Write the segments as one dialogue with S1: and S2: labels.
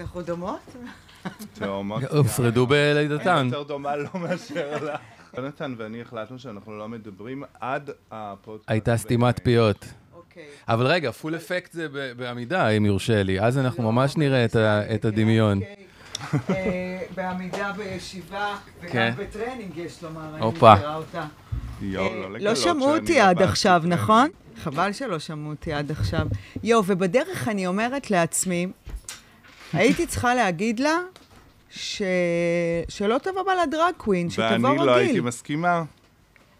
S1: אנחנו דומות?
S2: תאומות.
S3: הופרדו בלידתן.
S2: אני יותר דומה לא מאשר לה. יונתן ואני החלטנו שאנחנו לא מדברים עד הפודקאסט.
S3: הייתה סתימת פיות.
S1: אוקיי.
S3: אבל רגע, full effect זה בעמידה, אם יורשה לי. אז אנחנו ממש נראה את את הדמיון.
S1: אוקיי. אה, בעמידה בישיבה,
S3: כן.
S1: וגם בטרנינג יש לומר, אני. מכירה אותה. אה,
S2: לא
S1: לא שמעו אותי עד עכשיו,
S2: טרנינג.
S1: נכון? חבל שלא שמעו אותי עד עכשיו. יואו, ובדרך אני אומרת לעצמי, הייתי צריכה להגיד לה ש... שלא תבוא בה לדרג קווין, שתבוא רגיל.
S2: ואני לא הייתי מסכימה,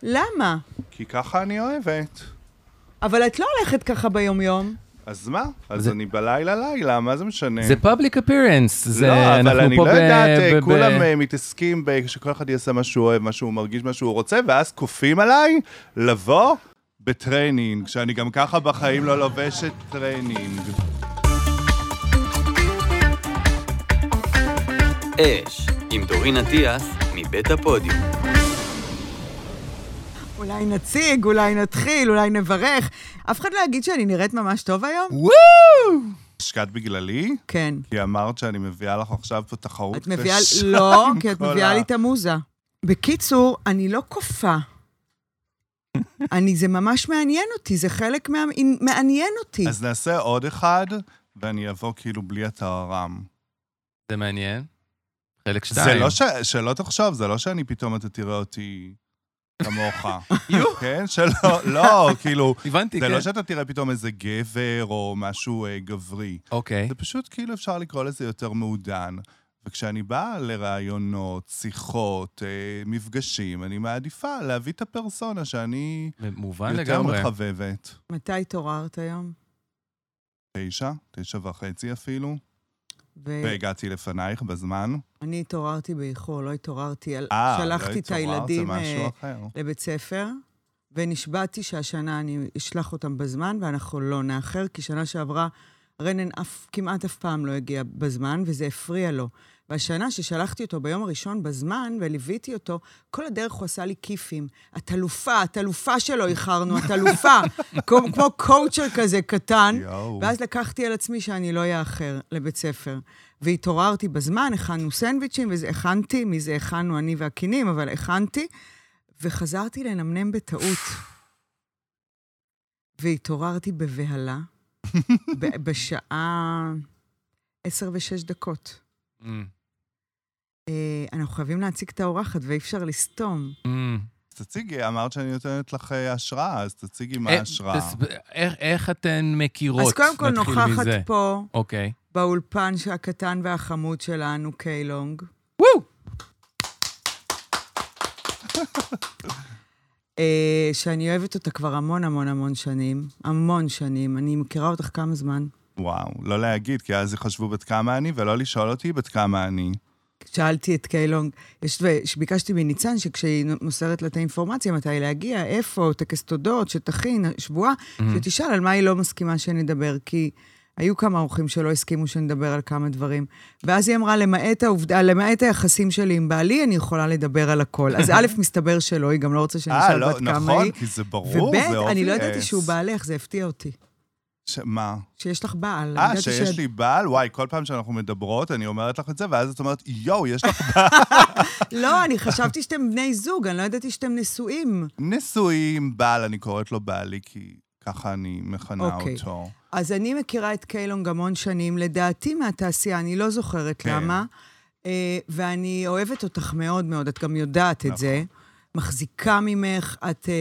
S1: למה?
S2: כי ככה אני אוהבת.
S1: אבל את לא הולכת ככה ביומיום.
S2: אז מה? אז
S3: זה-
S2: אני בלילה לילה, מה זה משנה?
S3: זה פאבליק אפירנס. זה,
S2: לא, אבל אני לא
S3: ב-
S2: יודעת,
S3: ב- ב-
S2: כולם אה, מתעסקים ב- שכל אחד יעשה מה שהוא אוהב, מה שהוא מרגיש, מה שהוא רוצה, ואז כופים עליי לבוא בטריינינג, שאני גם ככה בחיים לא לובשת טריינינג.
S4: אש, עם דורין אטיאס, מבית הפודיום.
S1: אולי נציג, אולי נתחיל, אולי נברך. אף אחד לא יגיד שאני נראית ממש טוב היום?
S2: השקעת בגללי?
S1: כן.
S2: כי אמרת שאני מביאה לך עכשיו פה תחרות
S1: את מביאה... לא, כי את מביאה לי את המוזה. בקיצור, אני לא כופה. אני, זה ממש מעניין אותי, זה חלק מה... מעניין אותי.
S2: אז נעשה עוד אחד, ואני אבוא כאילו בלי הטהרם.
S3: זה מעניין. חלק
S2: זה
S3: שתיים.
S2: לא ש... שלא תחשוב, זה לא שאני פתאום אתה תראה אותי כמוך. כן? שלא, לא, כאילו,
S3: הבנתי,
S2: זה
S3: כן.
S2: לא שאתה תראה פתאום איזה גבר או משהו אה, גברי.
S3: אוקיי.
S2: זה פשוט כאילו אפשר לקרוא לזה יותר מעודן. וכשאני באה לראיונות, שיחות, אה, מפגשים, אני מעדיפה להביא את הפרסונה שאני
S3: מובן
S2: יותר
S3: לגמרי.
S2: מחבבת.
S1: מתי התעוררת היום?
S2: תשע, תשע וחצי אפילו,
S1: ו...
S2: והגעתי לפנייך בזמן.
S1: אני התעוררתי באיחור, לא התעוררתי.
S2: אה,
S1: שלחתי
S2: לא
S1: את
S2: התעוררת,
S1: הילדים
S2: זה משהו
S1: אה. לבית ספר, ונשבעתי שהשנה אני אשלח אותם בזמן, ואנחנו לא נאחר, כי שנה שעברה רנן אף, כמעט אף פעם לא הגיע בזמן, וזה הפריע לו. והשנה ששלחתי אותו ביום הראשון בזמן, וליוויתי אותו, כל הדרך הוא עשה לי כיפים. את אלופה, את אלופה שלא איחרנו, את אלופה. כמו, כמו קואוצ'ר כזה קטן.
S2: יואו.
S1: ואז לקחתי על עצמי שאני לא אאחר לבית ספר. והתעוררתי בזמן, הכנו סנדוויצ'ים, וזה הכנתי, מזה הכנו אני והקינים, אבל הכנתי, וחזרתי לנמנם בטעות. והתעוררתי בבהלה, בשעה עשר ושש דקות.
S3: Mm,
S1: אה, אנחנו חייבים להציג את האורחת, ואי אפשר לסתום.
S3: mm.
S2: אז תציגי, אמרת שאני נותנת לך אה, השראה, אז תציגי מה
S3: אה,
S2: ההשראה.
S3: תס- איך- איך אתן מכירות?
S1: אז קודם כל נוכחת
S3: מזה.
S1: פה,
S3: אוקיי.
S1: באולפן הקטן והחמוד שלנו, קיילונג.
S3: וואו!
S1: אה, שאני אוהבת אותה כבר המון המון המון שנים. המון שנים. אני מכירה אותך כמה זמן.
S2: וואו, לא להגיד, כי אז יחשבו בת כמה אני, ולא לשאול אותי בת כמה אני.
S1: שאלתי את קיילונג, יש, שביקשתי מניצן שכשהיא מוסרת לה את האינפורמציה, מתי להגיע, איפה, טקס תודות, שתכין, שבועה, שתשאל על מה היא לא מסכימה שנדבר, כי היו כמה אורחים שלא הסכימו שנדבר על כמה דברים. ואז היא אמרה, למעט העובדה, למעט היחסים שלי עם בעלי, אני יכולה לדבר על הכל. אז א', מסתבר שלא, היא גם לא רוצה שאני
S2: אה,
S1: אשאל
S2: לא,
S1: בת כמה
S2: נכון,
S1: היא.
S2: כי זה ברור, זה
S1: וב', אני לא. ידעתי שהוא בעלך, זה הפתיע אותי.
S2: ש- מה?
S1: שיש לך בעל.
S2: אה, שיש
S1: שאת-
S2: לי בעל? וואי, כל פעם שאנחנו מדברות, אני אומרת לך את זה, ואז את אומרת, יואו, יש לך בעל.
S1: לא, אני חשבתי שאתם בני זוג, אני לא ידעתי שאתם נשואים.
S2: נשואים, בעל, אני קוראת לו בעלי, כי ככה אני מכנה
S1: אוקיי.
S2: אותו.
S1: אז אני מכירה את קיילונג המון שנים, לדעתי מהתעשייה, אני לא זוכרת
S2: כן.
S1: למה, אה, ואני אוהבת אותך מאוד מאוד, את גם יודעת את זה. מחזיקה ממך, את, אה,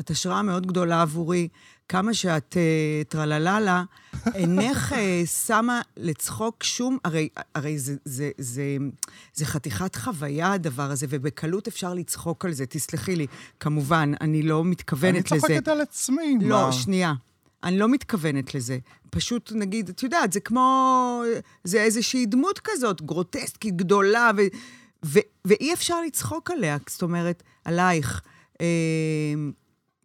S1: את השראה מאוד גדולה עבורי. כמה שאת אה, טרלללה, אינך אה, שמה לצחוק שום, הרי, הרי זה, זה, זה, זה חתיכת חוויה הדבר הזה, ובקלות אפשר לצחוק על זה, תסלחי לי. כמובן, אני לא
S2: אני
S1: מתכוונת לזה.
S2: צוחקת על עצמי,
S1: לא,
S2: מה?
S1: שנייה. אני לא מתכוונת לזה. פשוט, נגיד, את יודעת, זה כמו... זה איזושהי דמות כזאת, גרוטסקית, גדולה, ו, ו, ואי אפשר לצחוק עליה. זאת אומרת, עלייך. אה,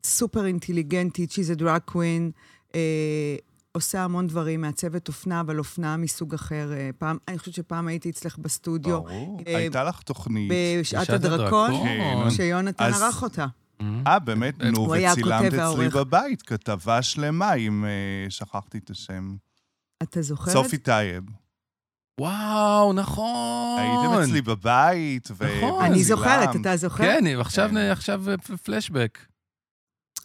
S1: סופר אינטליגנטית, she's a drag queen, אה, עושה המון דברים, מעצבת אופנה, אבל אופנה מסוג אחר. אה, פעם, אני חושבת שפעם הייתי אצלך בסטודיו,
S2: ברור.
S1: אה,
S2: הייתה לך תוכנית.
S1: בשעת הדרקון,
S3: הדרקון.
S1: שיונתן
S2: אז-
S1: ערך אותה.
S2: אה, באמת? נו, וצילמת אצלי. בבית כתבה שלמה עם... אה, שכחתי את השם.
S1: אתה זוכרת?
S2: סופי טייב.
S3: וואו, נכון.
S2: הייתם אצלי בבית, ו...
S3: נכון.
S1: אני. זוכרת, אתה זוכר?
S3: כן, עכשיו,
S2: כן.
S3: פלשבק.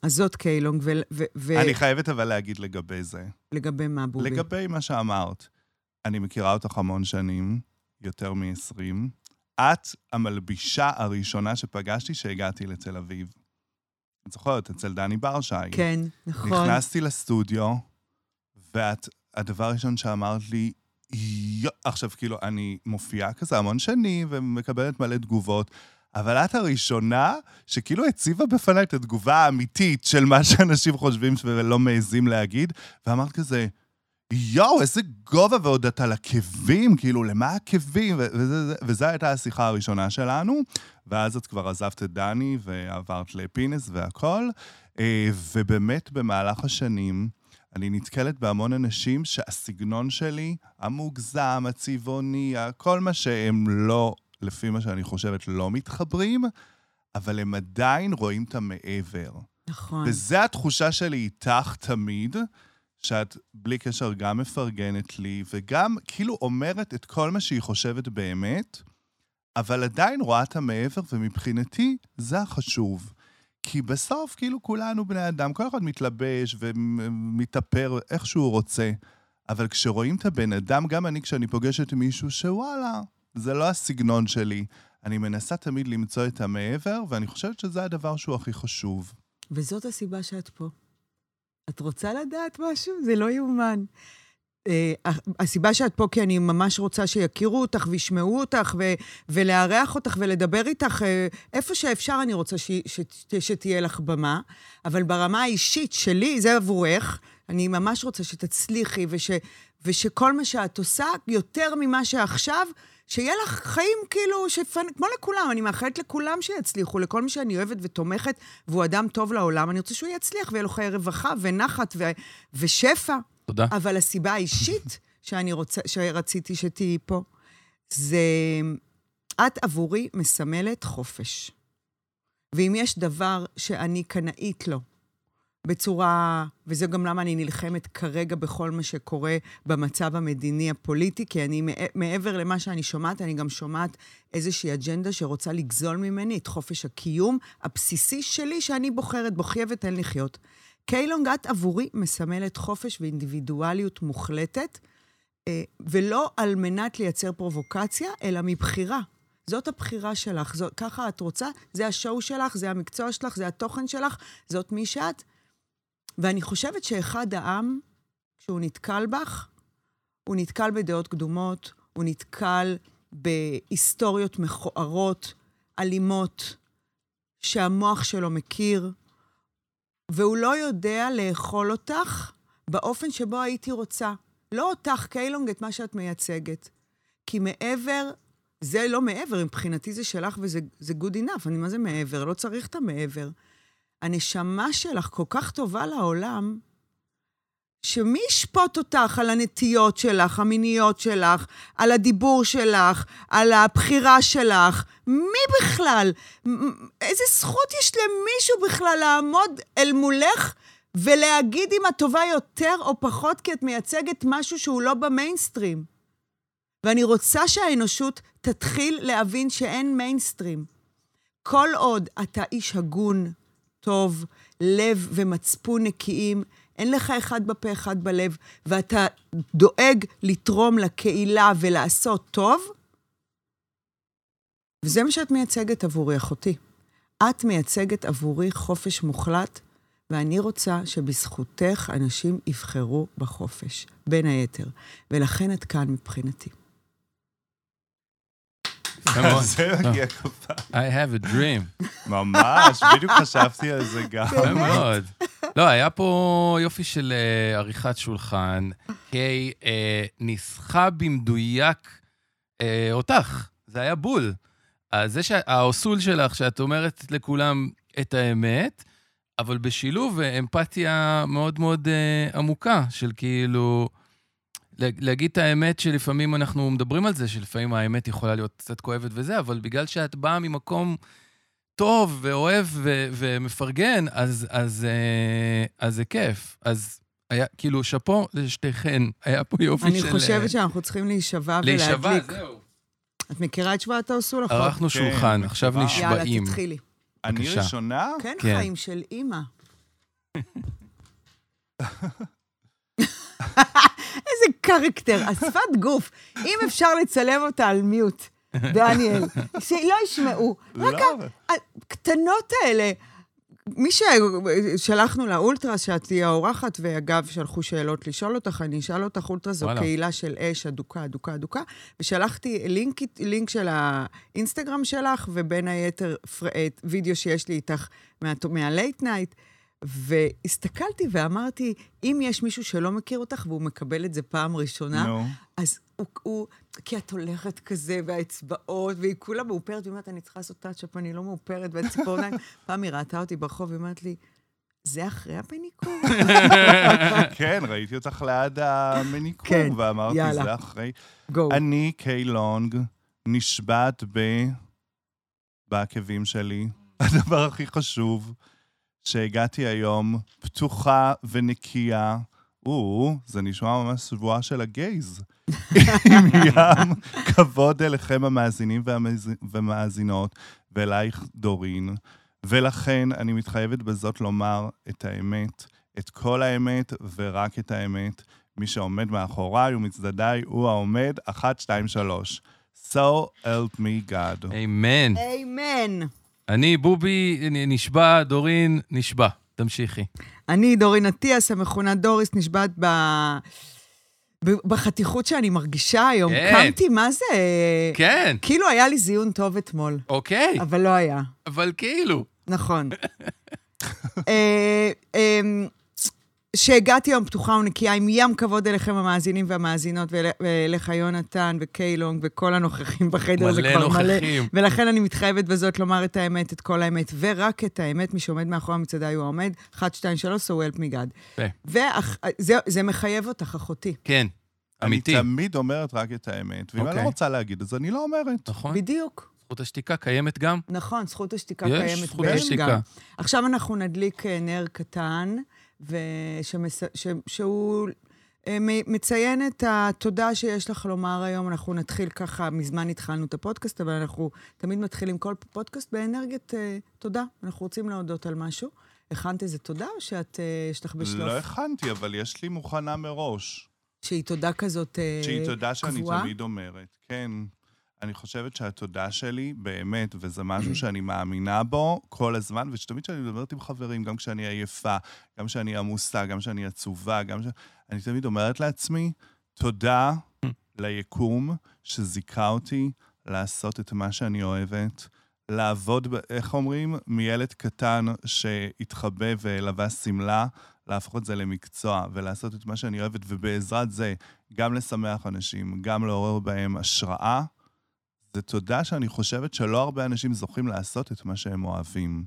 S1: אז זאת קיי לונג, ו- ו-
S2: אני חייבת אבל להגיד לגבי זה.
S1: לגבי מה, בובי?
S2: לגבי מה שאמרת, אני מכירה אותך המון שנים, יותר מ-20. את המלבישה הראשונה שפגשתי כשהגעתי לתל אביב. את זוכרת, אצל דני ברשי.
S1: כן, נכון.
S2: נכנסתי לסטודיו, ואת, הדבר הראשון שאמרת לי, יו, עכשיו, כאילו, אני מופיעה כזה המון שנים ומקבלת מלא תגובות, אבל את הראשונה שכאילו הציבה בפניי את התגובה האמיתית של מה שאנשים חושבים ולא מעזים להגיד, ואמרת כזה, יואו, איזה גובה, ועוד את על עקבים, כאילו, למה עקבים? וזו הייתה השיחה הראשונה שלנו, ואז את כבר עזבת את דני ועברת לפינס והכל, אה, ובאמת, במהלך השנים, אני נתקלת בהמון אנשים שהסגנון שלי, המוגזם, הצבעוני, כל מה שהם לא, לפי מה שאני חושבת, לא מתחברים, אבל הם עדיין רואים את המעבר.
S1: נכון.
S2: וזו התחושה שלי איתך תמיד, שאת בלי קשר גם מפרגנת לי, וגם כאילו אומרת את כל מה שהיא חושבת באמת, אבל עדיין רואה את המעבר, ומבחינתי זה החשוב. כי בסוף, כאילו, כולנו בני אדם, כל אחד מתלבש ומתאפר איך שהוא רוצה, אבל כשרואים את הבן אדם, גם אני, כשאני פוגשת מישהו שוואלה, זה לא הסגנון שלי, אני מנסה תמיד למצוא את המעבר, ואני חושבת שזה הדבר שהוא הכי חשוב.
S1: וזאת הסיבה שאת פה. את רוצה לדעת משהו? זה לא יאומן. Uh, הסיבה שאת פה, כי אני ממש רוצה שיכירו אותך וישמעו אותך ו- ולארח אותך ולדבר איתך. Uh, איפה שאפשר אני רוצה ש- ש- ש- שתהיה לך במה, אבל ברמה האישית שלי, זה עבורך, אני ממש רוצה שתצליחי וש- ושכל מה שאת עושה, יותר ממה שעכשיו, שיהיה לך חיים כאילו, שפנ... כמו לכולם, אני מאחלת לכולם שיצליחו, לכל מי שאני אוהבת ותומכת, והוא אדם טוב לעולם, אני רוצה שהוא יצליח ויהיה לו חיי רווחה ונחת ו... ושפע.
S3: תודה.
S1: אבל הסיבה האישית שאני רוצה, שרציתי שתהיי פה, זה... את עבורי מסמלת חופש. ואם יש דבר שאני קנאית לו, בצורה, וזה גם למה אני נלחמת כרגע בכל מה שקורה במצב המדיני הפוליטי, כי אני, מעבר למה שאני שומעת, אני גם שומעת איזושהי אג'נדה שרוצה לגזול ממני את חופש הקיום הבסיסי שלי, שאני בוחרת, בו חייבת אין לחיות. קיילונג, את עבורי מסמלת חופש ואינדיבידואליות מוחלטת, אה, ולא על מנת לייצר פרובוקציה, אלא מבחירה. זאת הבחירה שלך, זאת, ככה את רוצה, זה השואו שלך, זה המקצוע שלך, זה התוכן שלך, זאת מי שאת. ואני חושבת שאחד העם, כשהוא נתקל בך, הוא נתקל בדעות קדומות, הוא נתקל בהיסטוריות מכוערות, אלימות, שהמוח שלו מכיר, והוא לא יודע לאכול אותך באופן שבו הייתי רוצה. לא אותך, קיילונג, את מה שאת מייצגת. כי מעבר, זה לא מעבר, מבחינתי זה שלך וזה זה good enough, אני מה זה מעבר? לא צריך את המעבר. הנשמה שלך כל כך טובה לעולם, שמי ישפוט אותך על הנטיות שלך, המיניות שלך, על הדיבור שלך, על הבחירה שלך? מי בכלל? איזה זכות יש למישהו בכלל לעמוד אל מולך ולהגיד אם את טובה יותר או פחות, כי את מייצגת משהו שהוא לא במיינסטרים? ואני רוצה שהאנושות תתחיל להבין שאין מיינסטרים. כל עוד אתה איש הגון, טוב, לב ומצפון נקיים, אין לך אחד בפה, אחד בלב, ואתה דואג לתרום לקהילה ולעשות טוב, וזה מה שאת מייצגת עבורי, אחותי. את מייצגת עבורי חופש מוחלט, ואני רוצה שבזכותך אנשים יבחרו בחופש, בין היתר. ולכן את כאן מבחינתי.
S2: זה מגיע כפה.
S3: I have a dream.
S2: ממש, בדיוק חשבתי על זה גם.
S3: יפה מאוד. לא, היה פה יופי של uh, עריכת שולחן. היי, uh, ניסחה במדויק אותך. זה היה בול. אז זה שהאוסול שלך, שאת אומרת לכולם את האמת, אבל בשילוב אמפתיה מאוד מאוד עמוקה, של כאילו... להגיד את האמת שלפעמים אנחנו מדברים על זה, שלפעמים האמת יכולה להיות קצת כואבת וזה, אבל בגלל שאת באה ממקום טוב ואוהב ו- ומפרגן, אז, אז, אז, אז זה כיף. אז היה, כאילו, שאפו לשתיכן, היה פה יופי
S1: אני
S3: של... אה,
S1: חושבת שאנחנו צריכים להישבע
S3: להישבע,
S1: ולהדליק.
S3: זהו.
S1: את מכירה את שבועת האוסול?
S3: ערכנו
S2: כן,
S3: שולחן, עכשיו
S2: מקווה.
S3: נשבעים.
S1: יאללה, תתחילי.
S2: אני
S3: בבקשה.
S2: ראשונה?
S1: כן,
S3: כן.
S1: חיים של אימא. איזה קרקטר, השפת גוף. אם אפשר לצלם אותה על מיוט, דניאל, שלא ישמעו. רק
S2: לא.
S1: הקטנות האלה. מי ששלחנו לאולטרה, שאת תהיי האורחת, ואגב, שלחו שאלות לשאול אותך, אני אשאל אותך, אולטרה זו
S3: וואלה.
S1: קהילה של אש אדוקה, אדוקה, אדוקה, ושלחתי לינק, לינק של האינסטגרם שלך, ובין היתר פר- וידאו שיש לי איתך מה- מה late night, והסתכלתי ואמרתי, אם יש מישהו שלא מכיר אותך והוא מקבל את זה פעם ראשונה,
S2: נו.
S1: אז הוא, הוא, כי את הולכת כזה, והאצבעות, והיא כולה מאופרת, והיא אומרת, אני צריכה לעשות touch up, אני לא מאופרת, והציפורניים. פעם היא ראתה אותי ברחוב, והיא אומרת לי, זה אחרי הפניקור?
S2: כן, ראיתי אותך ליד המניקור,
S1: כן,
S2: ואמרתי,
S1: יאללה.
S2: זה אחרי.
S1: go.
S2: אני, קיי לונג, נשבעת ב... בעקבים שלי. הדבר הכי חשוב, שהגעתי היום פתוחה ונקייה. או, זה נשמע ממש שבועה של הגייז. עם ים כבוד אליכם המאזינים והמאז- והמאזינות, ואלייך דורין. ולכן אני מתחייבת בזאת לומר את האמת, את כל האמת ורק את האמת. מי שעומד מאחוריי ומצדדיי הוא העומד, אחת, שתיים, שלוש. So help me God.
S3: אמן.
S1: אמן.
S3: אני, בובי, נשבע, דורין, נשבע. תמשיכי.
S1: אני, דורין אטיאס, המכונה דוריס, נשבעת ב... ב- בחתיכות שאני מרגישה היום.
S3: כן.
S1: קמתי, מה זה?
S3: כן,
S1: כאילו היה לי זיון טוב אתמול,
S3: אוקיי,
S1: אבל לא היה.
S3: אבל כאילו.
S1: נכון. שהגעתי היום פתוחה ונקייה עם ים כבוד אליכם המאזינים והמאזינות, ואל- ואליך יונתן וקיילונג וכל הנוכחים בחדר, זה
S3: מלא
S1: כבר מלא.
S3: נוכחים.
S1: ולכן אני מתחייבת בזאת לומר את האמת, את כל האמת, ורק את האמת, מי שעומד מאחורי המצעדה הוא העומד, 1, 2, 3, so help me God. וזה מחייב אותך, אחותי.
S3: כן, אמיתי.
S2: אני תמיד אומרת רק את האמת, ואם אני
S3: אוקיי.
S2: לא רוצה להגיד את זה, אני לא אומרת.
S3: נכון?
S1: בדיוק.
S3: זכות השתיקה קיימת גם?
S1: נכון, זכות השתיקה
S3: יש
S1: קיימת
S3: זכות
S1: באש
S3: השתיקה.
S1: גם. עכשיו אנחנו נדליק אה, נר קטן, ושמס... ש... שהוא אה, מציין את התודה שיש לך לומר היום. אנחנו נתחיל ככה, מזמן התחלנו את הפודקאסט, אבל אנחנו תמיד מתחילים כל פודקאסט באנרגיית אה, תודה. אנחנו רוצים להודות על משהו. הכנת איזה תודה, או שאת, אה, יש לך בשלוף?
S2: לא הכנתי, אבל יש לי מוכנה מראש.
S1: שהיא תודה כזאת אה,
S2: שהיא תודה שאני
S1: קבועה?
S2: תמיד אומרת. כן. אני חושבת שהתודה שלי, באמת, וזה משהו שאני מאמינה בו כל הזמן, ושתמיד כשאני מדברת עם חברים, גם כשאני עייפה, גם כשאני עמוסה, גם כשאני עצובה, גם ש... אני תמיד אומרת לעצמי, תודה ליקום שזיכה אותי לעשות את מה שאני אוהבת, לעבוד, איך אומרים? מילד קטן שהתחבא ולבש שמלה, להפוך את זה למקצוע ולעשות את מה שאני אוהבת, ובעזרת זה גם לשמח אנשים, גם לעורר בהם השראה. זה תודה שאני חושבת שלא הרבה אנשים זוכים לעשות את מה שהם אוהבים.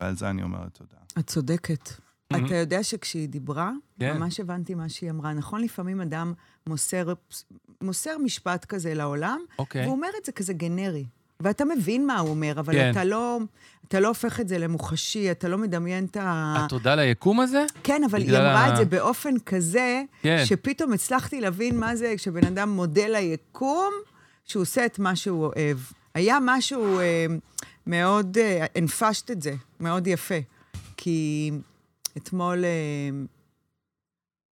S2: ועל זה אני אומרת תודה.
S1: את צודקת. אתה יודע שכשהיא דיברה,
S3: כן.
S1: ממש הבנתי מה שהיא אמרה. נכון, לפעמים אדם מוסר, מוסר משפט כזה לעולם,
S3: אוקיי.
S1: והוא אומר את זה כזה גנרי. ואתה מבין מה הוא אומר, אבל
S3: כן.
S1: אתה, לא, אתה לא הופך את זה למוחשי, אתה לא מדמיין את ה...
S3: התודה ליקום הזה?
S1: כן, אבל היא אמרה
S3: ה-
S1: את זה באופן כזה,
S3: כן.
S1: שפתאום הצלחתי להבין מה זה כשבן אדם מודה ליקום, שהוא עושה את מה שהוא אוהב. היה משהו אה, מאוד, אה, הנפשת את זה, מאוד יפה. כי אתמול, אה,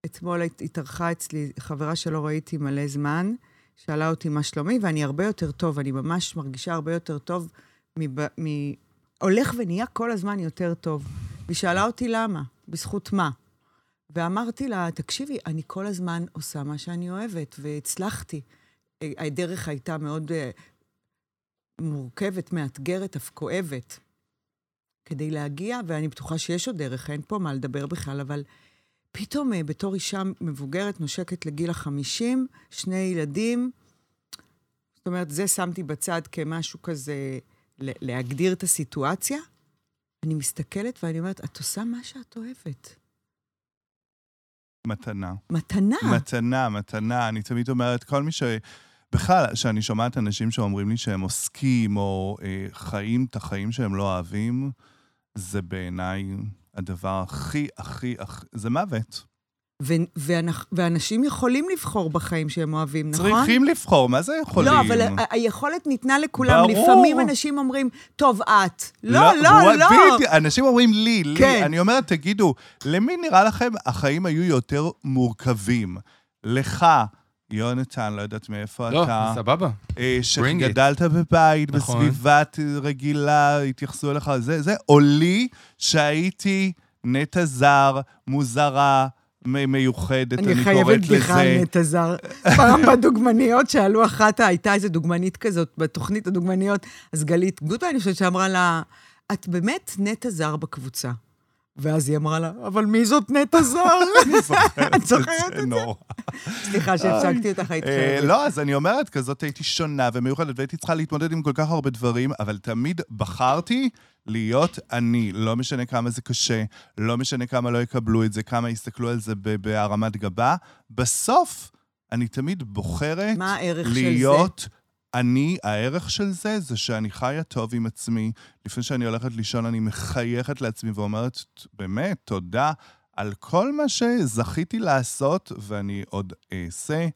S1: אתמול הת- התארחה אצלי חברה שלא ראיתי מלא זמן, שאלה אותי מה שלומי, ואני הרבה יותר טוב, אני ממש מרגישה הרבה יותר טוב, מב, מ, הולך ונהיה כל הזמן יותר טוב. והיא שאלה אותי למה, בזכות מה. ואמרתי לה, תקשיבי, אני כל הזמן עושה מה שאני אוהבת, והצלחתי. הדרך הייתה מאוד אה, מורכבת, מאתגרת, אף כואבת. כדי להגיע, ואני בטוחה שיש עוד דרך, אין פה מה לדבר בכלל, אבל פתאום אה, בתור אישה מבוגרת, נושקת לגיל החמישים, שני ילדים, זאת אומרת, זה שמתי בצד כמשהו כזה, להגדיר את הסיטואציה. אני מסתכלת ואני אומרת, את עושה מה שאת אוהבת.
S2: מתנה.
S1: מתנה.
S2: מתנה, מתנה. אני תמיד אומרת, כל מי ש... בכלל, כשאני שומעת אנשים שאומרים לי שהם עוסקים או אה, חיים את החיים שהם לא אוהבים, זה בעיניי הדבר הכי, הכי, הכי... זה מוות.
S1: ו- ואנ- ואנשים יכולים לבחור בחיים שהם אוהבים, נכון?
S2: צריכים לבחור, מה זה יכולים?
S1: לא, אבל ה- היכולת ניתנה לכולם.
S2: ברור.
S1: לפעמים אנשים אומרים, טוב, את. לא,
S2: הוא-
S1: לא, לא.
S2: בדיוק, אנשים אומרים לי, לי.
S1: כן.
S2: אני אומרת, תגידו, למי נראה לכם החיים היו יותר מורכבים? לך, יונתן, לא יודעת מאיפה
S3: לא,
S2: אתה.
S3: סבבה.
S2: אה. שגדלת בבית,
S3: נכון.
S2: בסביבת רגילה, התייחסו אליך, זה, זה, או לי, שהייתי נטע זר, מוזרה, מיוחדת, אני,
S1: אני
S2: קוראת
S1: חייבת בדיחה על
S2: לזה.
S1: נטע זר. פעם בדוגמניות שאלו אחת, הייתה איזו דוגמנית כזאת בתוכנית הדוגמניות, אז גלית גוטה, אני חושבת שאמרה לה, את באמת נטע זר בקבוצה. ואז היא אמרה לה, אבל מי זאת נטע זר? את זוכרת את זה?
S2: נורא.
S1: סליחה שהפסקתי אותך, היית
S2: אה,
S1: חייבת.
S2: לא, אז אני אומרת, כזאת הייתי שונה ומיוחדת, והייתי צריכה להתמודד עם כל כך הרבה דברים, אבל תמיד בחרתי להיות אני. לא משנה כמה זה קשה, לא משנה כמה לא יקבלו את זה, כמה יסתכלו על זה בהרמת גבה. בסוף, אני תמיד בוחרת
S1: מה הערך של זה?
S2: להיות אני, הערך של זה, זה שאני חיה טוב עם עצמי. לפני שאני הולכת לישון, אני מחייכת לעצמי ואומרת, באמת, תודה על כל מה שזכיתי לעשות, ואני עוד אעשה.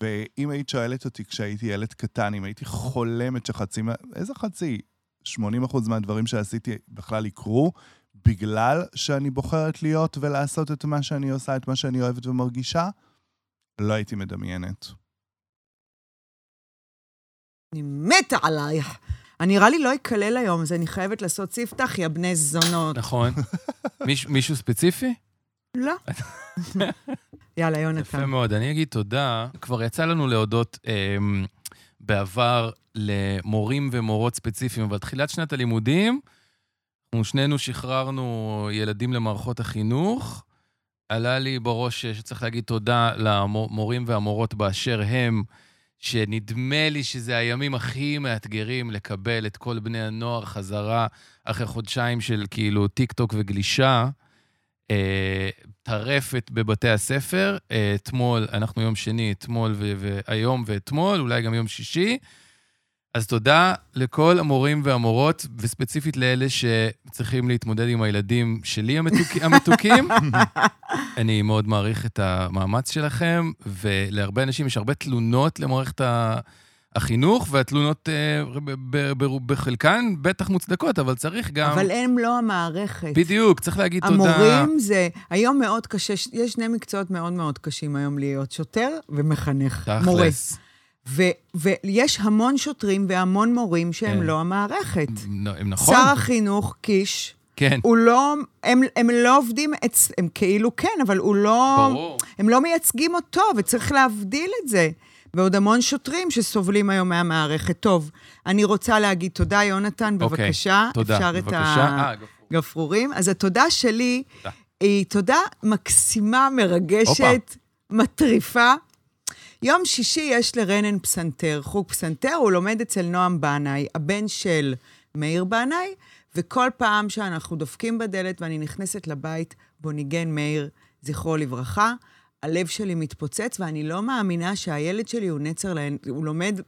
S2: ואם היית שואלת אותי כשהייתי ילד קטן, אם הייתי חולמת שחצי, איזה חצי? 80% מהדברים שעשיתי בכלל יקרו, בגלל שאני בוחרת להיות ולעשות את מה שאני עושה, את מה שאני אוהבת ומרגישה, לא הייתי מדמיינת.
S1: אני מתה עלייך. אני נראה לי לא אקלל היום, אז אני חייבת לעשות ספתח, יא בני זונות.
S3: נכון. מיש- מישהו ספציפי?
S1: לא. יאללה,
S3: יפה
S1: יונתן.
S3: מאוד. אני אגיד תודה. כבר יצא לנו להודות אמ, בעבר למורים ומורות ספציפיים, אבל תחילת שנת הלימודים, אנחנו שנינו שחררנו ילדים למערכות החינוך. עלה לי בראש שצריך להגיד תודה למורים והמורות באשר הם, שנדמה לי שזה הימים הכי מאתגרים לקבל את כל בני הנוער חזרה אחרי חודשיים של כאילו טיק טוק וגלישה. אה, טרפת בבתי הספר. אה, אתמול, אנחנו יום שני, אתמול והיום ואתמול, אולי גם יום שישי. אז תודה לכל המורים והמורות, וספציפית לאלה שצריכים להתמודד עם הילדים שלי המתוק, המתוקים. אני מאוד מעריך את המאמץ שלכם, ולהרבה אנשים יש הרבה תלונות למערכת ה- החינוך, והתלונות אה, בחלקן בטח מוצדקות, אבל צריך גם...
S1: אבל הם לא המערכת.
S3: בדיוק, צריך להגיד תודה.
S1: המורים זה, היום מאוד קשה, יש שני מקצועות מאוד מאוד קשים היום להיות, שוטר ומחנך, מורה. ו- ויש המון שוטרים והמון מורים שהם
S3: כן.
S1: לא המערכת.
S3: נכון?
S1: שר החינוך, קיש,
S3: כן.
S1: הוא לא, הם, הם לא עובדים, אצ, הם כאילו כן, אבל הוא לא,
S3: ברור.
S1: הם לא מייצגים אותו, וצריך להבדיל את זה. ועוד המון שוטרים שסובלים היום מהמערכת. טוב, אני רוצה להגיד תודה, יונתן,
S3: אוקיי,
S1: בבקשה.
S3: תודה.
S1: אפשר את
S3: בבקשה. אה, גפרור.
S1: הגפרורים. אז התודה שלי
S3: תודה.
S1: היא תודה מקסימה, מרגשת,
S3: הופה.
S1: מטריפה. יום שישי יש לרנן פסנתר, חוג פסנתר, הוא לומד אצל נועם בנאי, הבן של מאיר בנאי, וכל פעם שאנחנו דופקים בדלת ואני נכנסת לבית בו ניגן מאיר, זכרו לברכה, הלב שלי מתפוצץ, ואני לא מאמינה שהילד שלי הוא נצר, לאנ- הוא לומד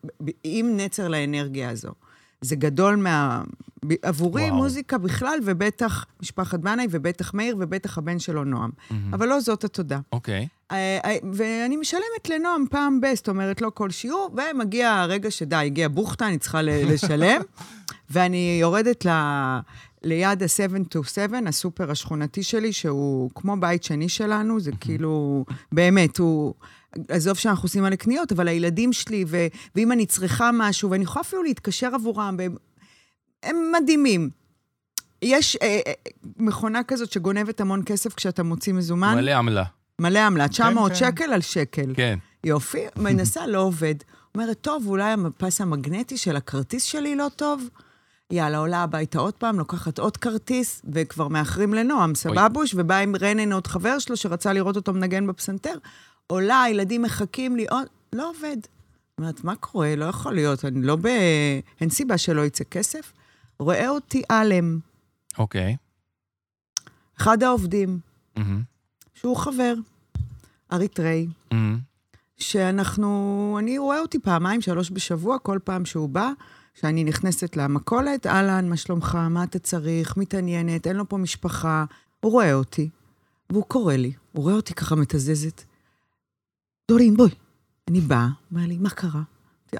S1: עם נצר לאנרגיה הזו. זה גדול מה... עבורי
S2: וואו.
S1: מוזיקה בכלל, ובטח משפחת בנאי, ובטח מאיר, ובטח הבן שלו נועם. אבל לא זאת התודה.
S3: אוקיי.
S1: אה, אה, ואני משלמת לנועם פעם ב, זאת אומרת, לא כל שיעור, ומגיע הרגע שדי, הגיע בוכטה, אני צריכה לשלם, ואני יורדת ל... ליד ה-7 to 7, הסופר השכונתי שלי, שהוא כמו בית שני שלנו, זה כאילו, באמת, הוא... עזוב שאנחנו עושים מלא קניות, אבל הילדים שלי, ו... ואם אני צריכה משהו, ואני יכולה אפילו להתקשר עבורם, והם הם מדהימים. יש אה, אה, מכונה כזאת שגונבת המון כסף כשאתה מוציא מזומן.
S3: מלא עמלה.
S1: מלא עמלה, 900
S2: כן.
S1: שקל על שקל.
S3: כן.
S1: יופי, מנסה, לא עובד. אומרת, טוב, אולי המפס המגנטי של הכרטיס שלי לא טוב? יאללה, עולה הביתה עוד פעם, לוקחת עוד כרטיס, וכבר מאחרים לנועם, סבבוש, ובא עם רנן עוד חבר שלו שרצה לראות אותו מנגן בפסנתר. עולה, הילדים מחכים לי, עוד... לא עובד. אומרת, מה קורה? לא יכול להיות, אני לא ב... אין סיבה שלא יצא כסף. רואה אותי אלם,
S3: אוקיי.
S1: אחד העובדים,
S3: מהמם.
S1: שהוא חבר, אריתראי,
S3: מהמם.
S1: שאנחנו, אני רואה אותי פעמיים, שלוש בשבוע, כל פעם שהוא בא, שאני נכנסת למכולת, אהלן, מה שלומך, מה אתה צריך, מתעניינת, אין לו פה משפחה. הוא רואה אותי, והוא קורא לי. הוא רואה אותי ככה מתזזת. דורין, בואי. אני באה, אומר לי, מה קרה?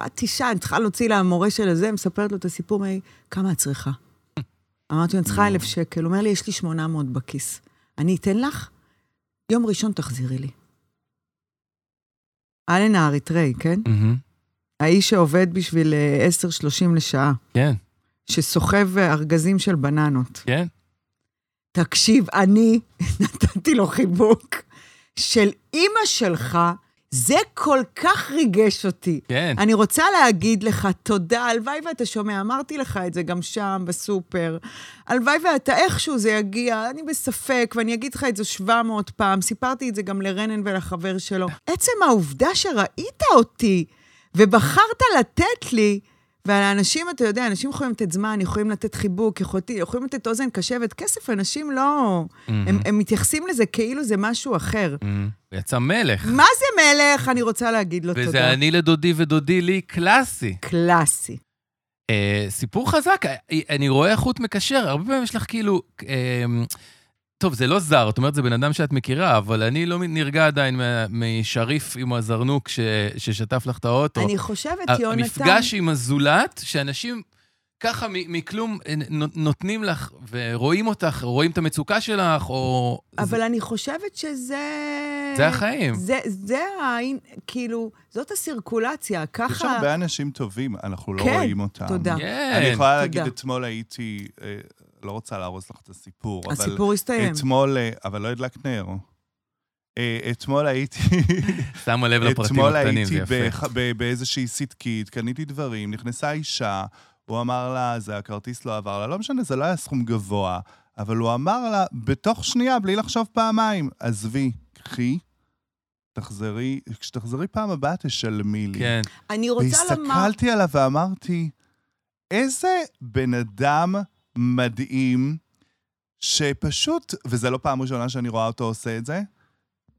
S1: את אישה, אני צריכה להוציא למורה של הזה, מספרת לו את הסיפור, אומר לי, כמה את צריכה? אמרתי לו, אני צריכה אלף שקל. אומר לי, יש לי 800 בכיס. אני אתן לך? יום ראשון תחזירי לי. אלן האריתראי, כן? האיש שעובד בשביל אה, 10.30 לשעה,
S3: כן,
S1: שסוחב אה, ארגזים של בננות.
S3: כן.
S1: תקשיב, אני נתתי לו חיבוק של אימא שלך, זה כל כך ריגש אותי.
S3: כן.
S1: אני רוצה להגיד לך תודה, הלוואי ואתה שומע, אמרתי לך את זה גם שם, בסופר. הלוואי ואתה, איכשהו זה יגיע, אני בספק, ואני אגיד לך את זה 700 פעם, סיפרתי את זה גם לרנן ולחבר שלו. עצם העובדה שראית אותי ובחרת לתת לי, ולאנשים, אתה יודע, אנשים יכולים לתת זמן, יכולים לתת חיבוק, יכולים לתת אוזן קשבת. כסף, אנשים לא... הם, הם מתייחסים לזה כאילו זה משהו אחר.
S3: הוא יצא מלך.
S1: מה זה מלך? אני רוצה להגיד לו תודה.
S3: וזה אני לדודי ודודי לי קלאסי.
S1: קלאסי.
S3: אה, סיפור חזק, אה, אני רואה חוט מקשר, הרבה פעמים יש לך כאילו... אה, טוב, זה לא זר, את אומרת, זה בן אדם שאת מכירה, אבל אני לא נרגע עדיין משריף עם הזרנוק ש, ששטף לך את האוטו.
S1: אני חושבת, יונתן...
S3: המפגש עם הזולת, שאנשים ככה מכלום אה, נו- נותנים לך ורואים אותך, רואים את המצוקה שלך, או...
S1: אבל אני חושבת שזה...
S3: זה החיים.
S1: זה, זה העין, כאילו, זאת הסירקולציה,
S2: יש
S1: ככה...
S2: הרבה אנשים טובים, אנחנו לא
S1: כן,
S2: רואים אותם.
S1: תודה.
S3: כן.
S2: אני יכולה
S1: תודה.
S2: להגיד, אתמול הייתי, אה, לא רוצה להרוס לך את הסיפור,
S1: הסיפור הסתיים.
S2: אתמול, אה, אבל לא הדלקת נר. אה, אתמול הייתי,
S3: שמה לב לפרטים
S2: אתמול
S3: הקטנים, זה
S2: הייתי
S3: יפה.
S2: בח- ב- באיזושהי סטקית, קניתי דברים, נכנסה אישה, הוא אמר לה, זה הכרטיס לא עבר לה, לא משנה, זה לא היה סכום גבוה, אבל הוא אמר לה, בתוך שנייה, בלי לחשוב פעמיים, עזבי, קחי, תחזרי, כשתחזרי פעם הבאה תשלמי לי.
S3: כן.
S1: אני רוצה לומר...
S2: והסתכלתי עליו ואמרתי, איזה בן אדם מדהים, שפשוט, וזו לא פעם ראשונה שאני רואה אותו עושה את זה,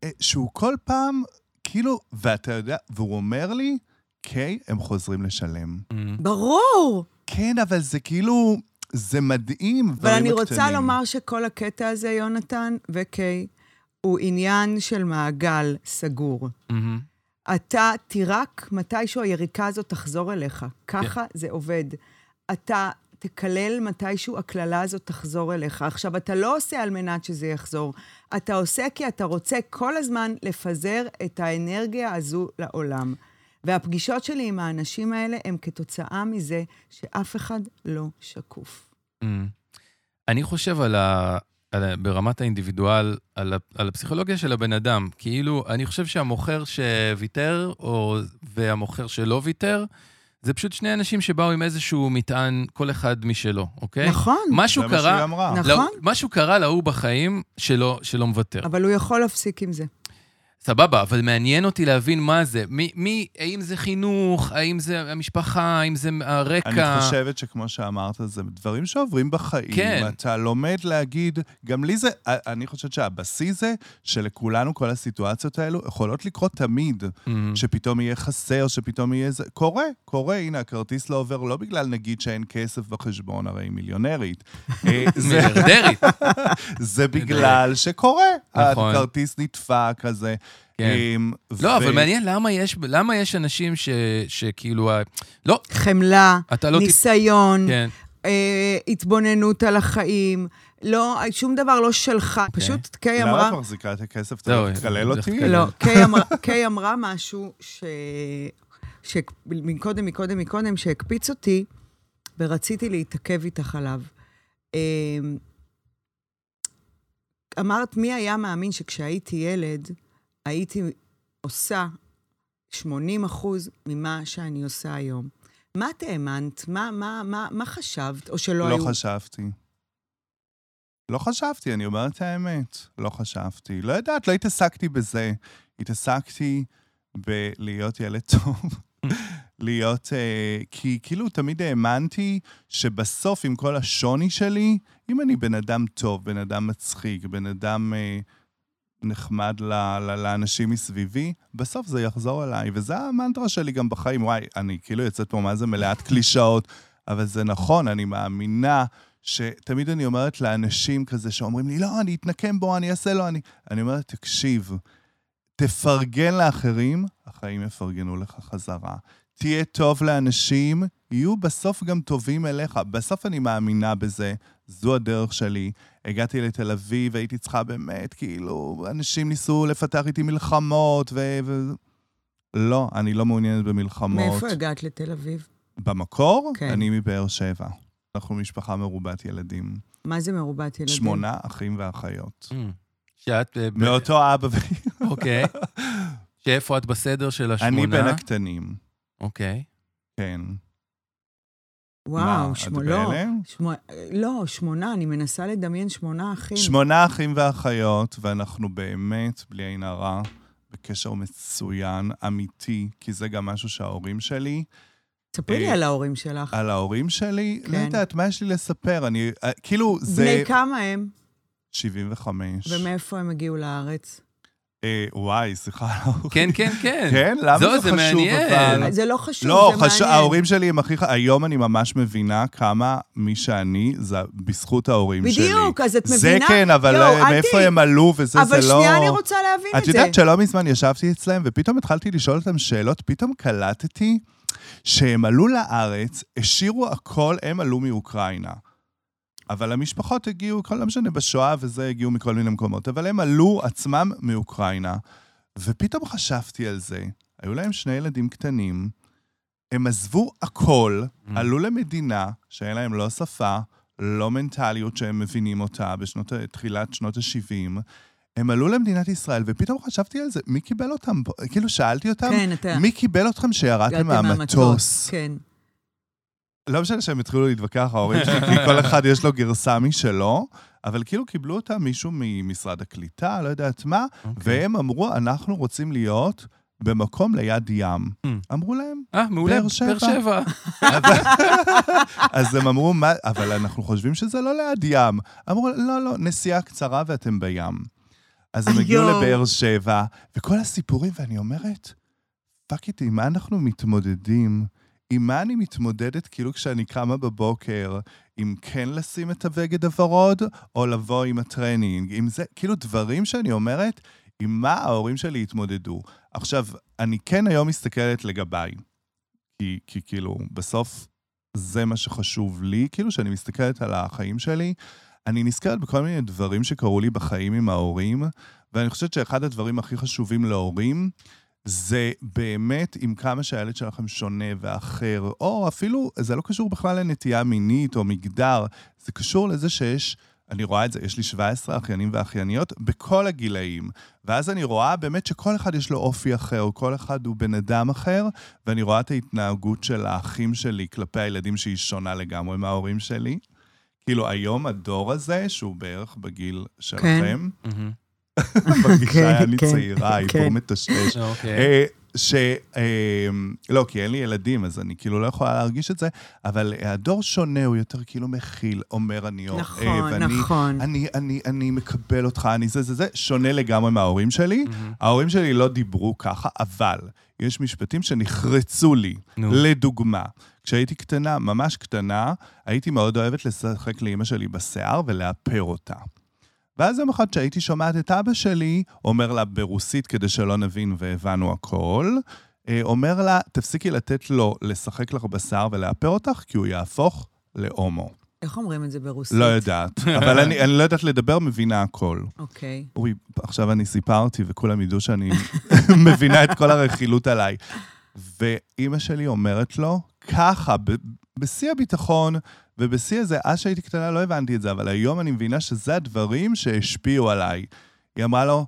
S2: אה, שהוא כל פעם, כאילו, ואתה יודע, והוא אומר לי, קיי, הם חוזרים לשלם.
S3: מהמם.
S1: ברור!
S2: כן, אבל זה כאילו, זה מדהים,
S1: אבל אני
S2: הקטנים.
S1: רוצה לומר שכל הקטע הזה, יונתן וקיי, הוא עניין של מעגל סגור.
S3: מהמם.
S1: אתה תירק מתישהו היריקה הזאת תחזור אליך. ככה זה עובד. אתה תקלל מתישהו הקללה הזאת תחזור אליך. עכשיו, אתה לא עושה על מנת שזה יחזור. אתה עושה כי אתה רוצה כל הזמן לפזר את האנרגיה הזו לעולם. והפגישות שלי עם האנשים האלה הם כתוצאה מזה שאף אחד לא שקוף.
S3: Mm. אני חושב על ה... על ה... ברמת האינדיבידואל, על, ה... על הפסיכולוגיה של הבן אדם. כאילו, אני חושב שהמוכר שוויתר, או... והמוכר שלא ויתר, זה פשוט שני אנשים שבאו עם איזשהו מטען, כל אחד משלו, אוקיי?
S1: נכון,
S3: משהו
S2: זה מה שהיא
S3: קרה,
S2: אמרה.
S1: נכון.
S3: לא, משהו קרה להוא בחיים שלא, שלא מוותר.
S1: אבל הוא יכול להפסיק עם זה.
S3: סבבה, אבל מעניין אותי להבין מה זה. מי, מי, האם זה חינוך, האם זה המשפחה, האם זה הרקע.
S2: אני חושבת שכמו שאמרת, זה דברים שעוברים בחיים.
S3: כן.
S2: אתה לומד להגיד, גם לי זה, אני חושבת שהבסיס זה שלכולנו כל הסיטואציות האלו יכולות לקרות תמיד.
S3: Mm.
S2: שפתאום יהיה חסר, שפתאום יהיה זה... קורה, קורה, הנה, הכרטיס לא עובר, לא בגלל נגיד שאין כסף בחשבון, הרי היא מיליונרית. אה, זה,
S3: מיליארדרית.
S2: זה בגלל שקורה.
S3: נכון.
S2: הכרטיס נדפק, כזה.
S3: כן.
S2: אמ,
S3: לא,
S2: ו-
S3: אבל מעניין למה יש, למה יש אנשים ש, שכאילו... לא,
S1: חמלה,
S3: לא... ת-
S1: ניסיון,
S3: כן.
S1: אה, התבוננות על החיים. לא, שום דבר לא שלך. פשוט קיי אמרה...
S2: למה את מחזיקה את הכסף? אתה
S3: זהו,
S2: תקלל
S3: זה
S2: אותי?
S1: לא, קיי אמרה, קיי אמרה משהו ש... שמקודם, מקודם, מקודם, שהקפיץ אותי, ורציתי להתעכב איתך עליו. אמ, אמרת, מי היה מאמין שכשהייתי ילד, הייתי עושה 80 אחוז ממה שאני עושה היום. מה את האמנת? מה, מה, מה, מה חשבת? או שלא
S2: לא
S1: היו...
S2: חשבתי. לא חשבתי, אני אומר את האמת. לא חשבתי. לא יודעת, לא התעסקתי בזה. התעסקתי בלהיות ילד טוב. להיות... אה, כי כאילו תמיד האמנתי שבסוף, עם כל השוני שלי, אם אני בן אדם טוב, בן אדם מצחיק, בן אדם אה, נחמד ל, ל, לאנשים מסביבי, בסוף זה יחזור אליי. וזה המנטרה שלי גם בחיים. וואי, אני כאילו יוצאת פה מה זה מלאת קלישאות, אבל זה נכון, אני מאמינה שתמיד אני אומרת לאנשים כזה שאומרים לי, לא, אני אתנקם בו, אני אעשה לו, אני... אני אומרת, תקשיב, תפרגן לאחרים, החיים יפרגנו לך חזרה. תהיה טוב לאנשים, יהיו בסוף גם טובים אליך. בסוף אני מאמינה בזה, זו הדרך שלי. הגעתי לתל אביב, הייתי צריכה באמת, כאילו, אנשים ניסו לפתח איתי מלחמות, ו... ו... לא, אני לא מעוניינת במלחמות.
S1: מאיפה הגעת לתל אביב?
S2: במקור,
S1: כן.
S2: אני מבאר שבע. אנחנו משפחה מרובת ילדים.
S1: מה זה מרובת ילדים?
S2: שמונה אחים ואחיות.
S3: Mm. שאת... אה, ב-
S2: מאותו אבא ו...
S3: אוקיי. שאיפה את בסדר של השמונה?
S2: אני בין הקטנים,
S3: אוקיי.
S2: כן.
S1: וואו,
S2: מה,
S1: שמו-
S2: את
S1: לא, לא, שמונה, אני מנסה לדמיין שמונה אחים.
S2: שמונה אחים ואחיות, ואנחנו באמת, בלי עין הרע, בקשר מצוין, אמיתי, כי זה גם משהו שההורים שלי,
S1: ספרי לי
S2: אה,
S1: על ההורים שלך.
S2: על ההורים שלי, לא
S1: כן.
S2: יודעת, מה יש לי לספר? אני, אה, כאילו, זה...
S1: בני כמה הם?
S2: 75.
S1: ומאיפה הם הגיעו לארץ?
S2: אה, וואי, סליחה על ההורים.
S3: כן, כן, כן.
S2: כן? למה
S3: זו,
S2: זה
S3: זה
S2: חשוב,
S3: מעניין.
S2: אבל?
S1: זה לא חשוב,
S2: לא,
S1: זה
S2: חש...
S1: מעניין.
S2: ההורים שלי הם הכי... היום אני ממש מבינה כמה מי שאני, זה בזכות ההורים שלי.
S1: בדיוק, אז את
S2: זה
S1: מבינה?
S2: כן, אבל
S1: אל
S2: מאיפה הם עלו וזה, זה לא...
S1: אבל שנייה, אני רוצה להבין את
S2: את
S1: זה.
S2: יודעת שלא מזמן ישבתי אצלם, ופתאום התחלתי לשאול אותם שאלות, פתאום קלטתי שהם עלו לארץ, השאירו הכל, הם עלו מאוקראינה. אבל המשפחות הגיעו, לא משנה, בשואה וזה, הגיעו מכל מיני מקומות, אבל הם עלו עצמם מאוקראינה. ופתאום חשבתי על זה, היו להם שני ילדים קטנים, הם עזבו הכל,
S3: Mm.
S2: עלו למדינה שאין להם לא שפה, לא מנטליות שהם מבינים אותה בשנות, תחילת שנות ה-70. הם עלו למדינת ישראל, ופתאום חשבתי על זה, מי קיבל אותם? כאילו, שאלתי אותם,
S1: כן, אתה...
S2: מי קיבל אתכם שירדתם מהמטוס?
S1: כן.
S2: לא משנה שהם התחילו להתווכח, ההורים שלי, כי כל אחד יש לו גרסה משלו, אבל כאילו קיבלו אותם מישהו ממשרד הקליטה, לא יודעת מה,
S3: אוקיי.
S2: והם אמרו, אנחנו רוצים להיות במקום ליד ים.
S3: Mm.
S2: אמרו להם,
S3: אה, מעולה.
S2: באר שבע.
S3: באר שבע.
S2: אז הם אמרו, מה, אבל אנחנו חושבים שזה לא ליד ים. אמרו, לא, לא, נסיעה קצרה ואתם בים. אז הם הגיעו. לבאר שבע, וכל הסיפורים, ואני אומרת, fuck it, עם מה אנחנו מתמודדים? עם מה אני מתמודדת כאילו כשאני קמה בבוקר, אם כן לשים את הבגד הוורוד, או לבוא עם הטרנינג? עם זה, כאילו דברים שאני אומרת, עם מה ההורים שלי התמודדו. עכשיו, אני כן היום מסתכלת לגביי, כי, כי כאילו, בסוף זה מה שחשוב לי, כאילו, שאני מסתכלת על החיים שלי, אני נזכרת בכל מיני דברים שקרו לי בחיים עם ההורים, ואני חושבת שאחד הדברים הכי חשובים להורים, זה באמת עם כמה שהילד שלכם שונה ואחר, או אפילו, זה לא קשור בכלל לנטייה מינית או מגדר, זה קשור לזה שיש, אני רואה את זה, יש לי 17 אחיינים ואחייניות בכל הגילאים. ואז אני רואה באמת שכל אחד יש לו אופי אחר, כל אחד הוא בן אדם אחר, ואני רואה את ההתנהגות של האחים שלי כלפי הילדים שהיא שונה לגמרי מההורים שלי. כאילו, היום הדור הזה, שהוא בערך בגיל שלכם,
S3: מהמם.
S2: בגישה אני
S1: כן,
S2: צעירה, היא
S1: כן.
S2: פה מטשטש.
S3: אוקיי.
S2: אה, ש... אה, לא, כי אין לי ילדים, אז אני כאילו לא יכולה להרגיש את זה, אבל הדור שונה, הוא יותר כאילו מכיל, אומר אני אוהב,
S1: נכון,
S2: אני,
S1: נכון.
S2: אני, אני, אני מקבל אותך, אני זה, זה, זה, שונה לגמרי מההורים שלי.
S3: מהמם.
S2: ההורים שלי לא דיברו ככה, אבל יש משפטים שנחרצו לי.
S3: נו.
S2: לדוגמה, כשהייתי קטנה, ממש קטנה, הייתי מאוד אוהבת לשחק לאימא שלי בשיער ולאפר אותה. ואז יום אחד שהייתי שומעת את אבא שלי, אומר לה ברוסית כדי שלא נבין והבנו הכל, אה, אומר לה, תפסיקי לתת לו לשחק לך בשיער ולאפר אותך, כי הוא יהפוך להומו.
S1: איך אומרים את זה ברוסית?
S2: לא יודעת, אבל אני, אני לא יודעת לדבר, מבינה הכל.
S1: אוקיי.
S2: אוי, עכשיו אני סיפרתי וכולם ידעו שאני מבינה את כל הרכילות עליי. ואימא שלי אומרת לו, ככה, בשיא הביטחון ובשיא הזה, אז שהייתי קטנה לא הבנתי את זה, אבל היום אני מבינה שזה הדברים שהשפיעו עליי. היא אמרה לו,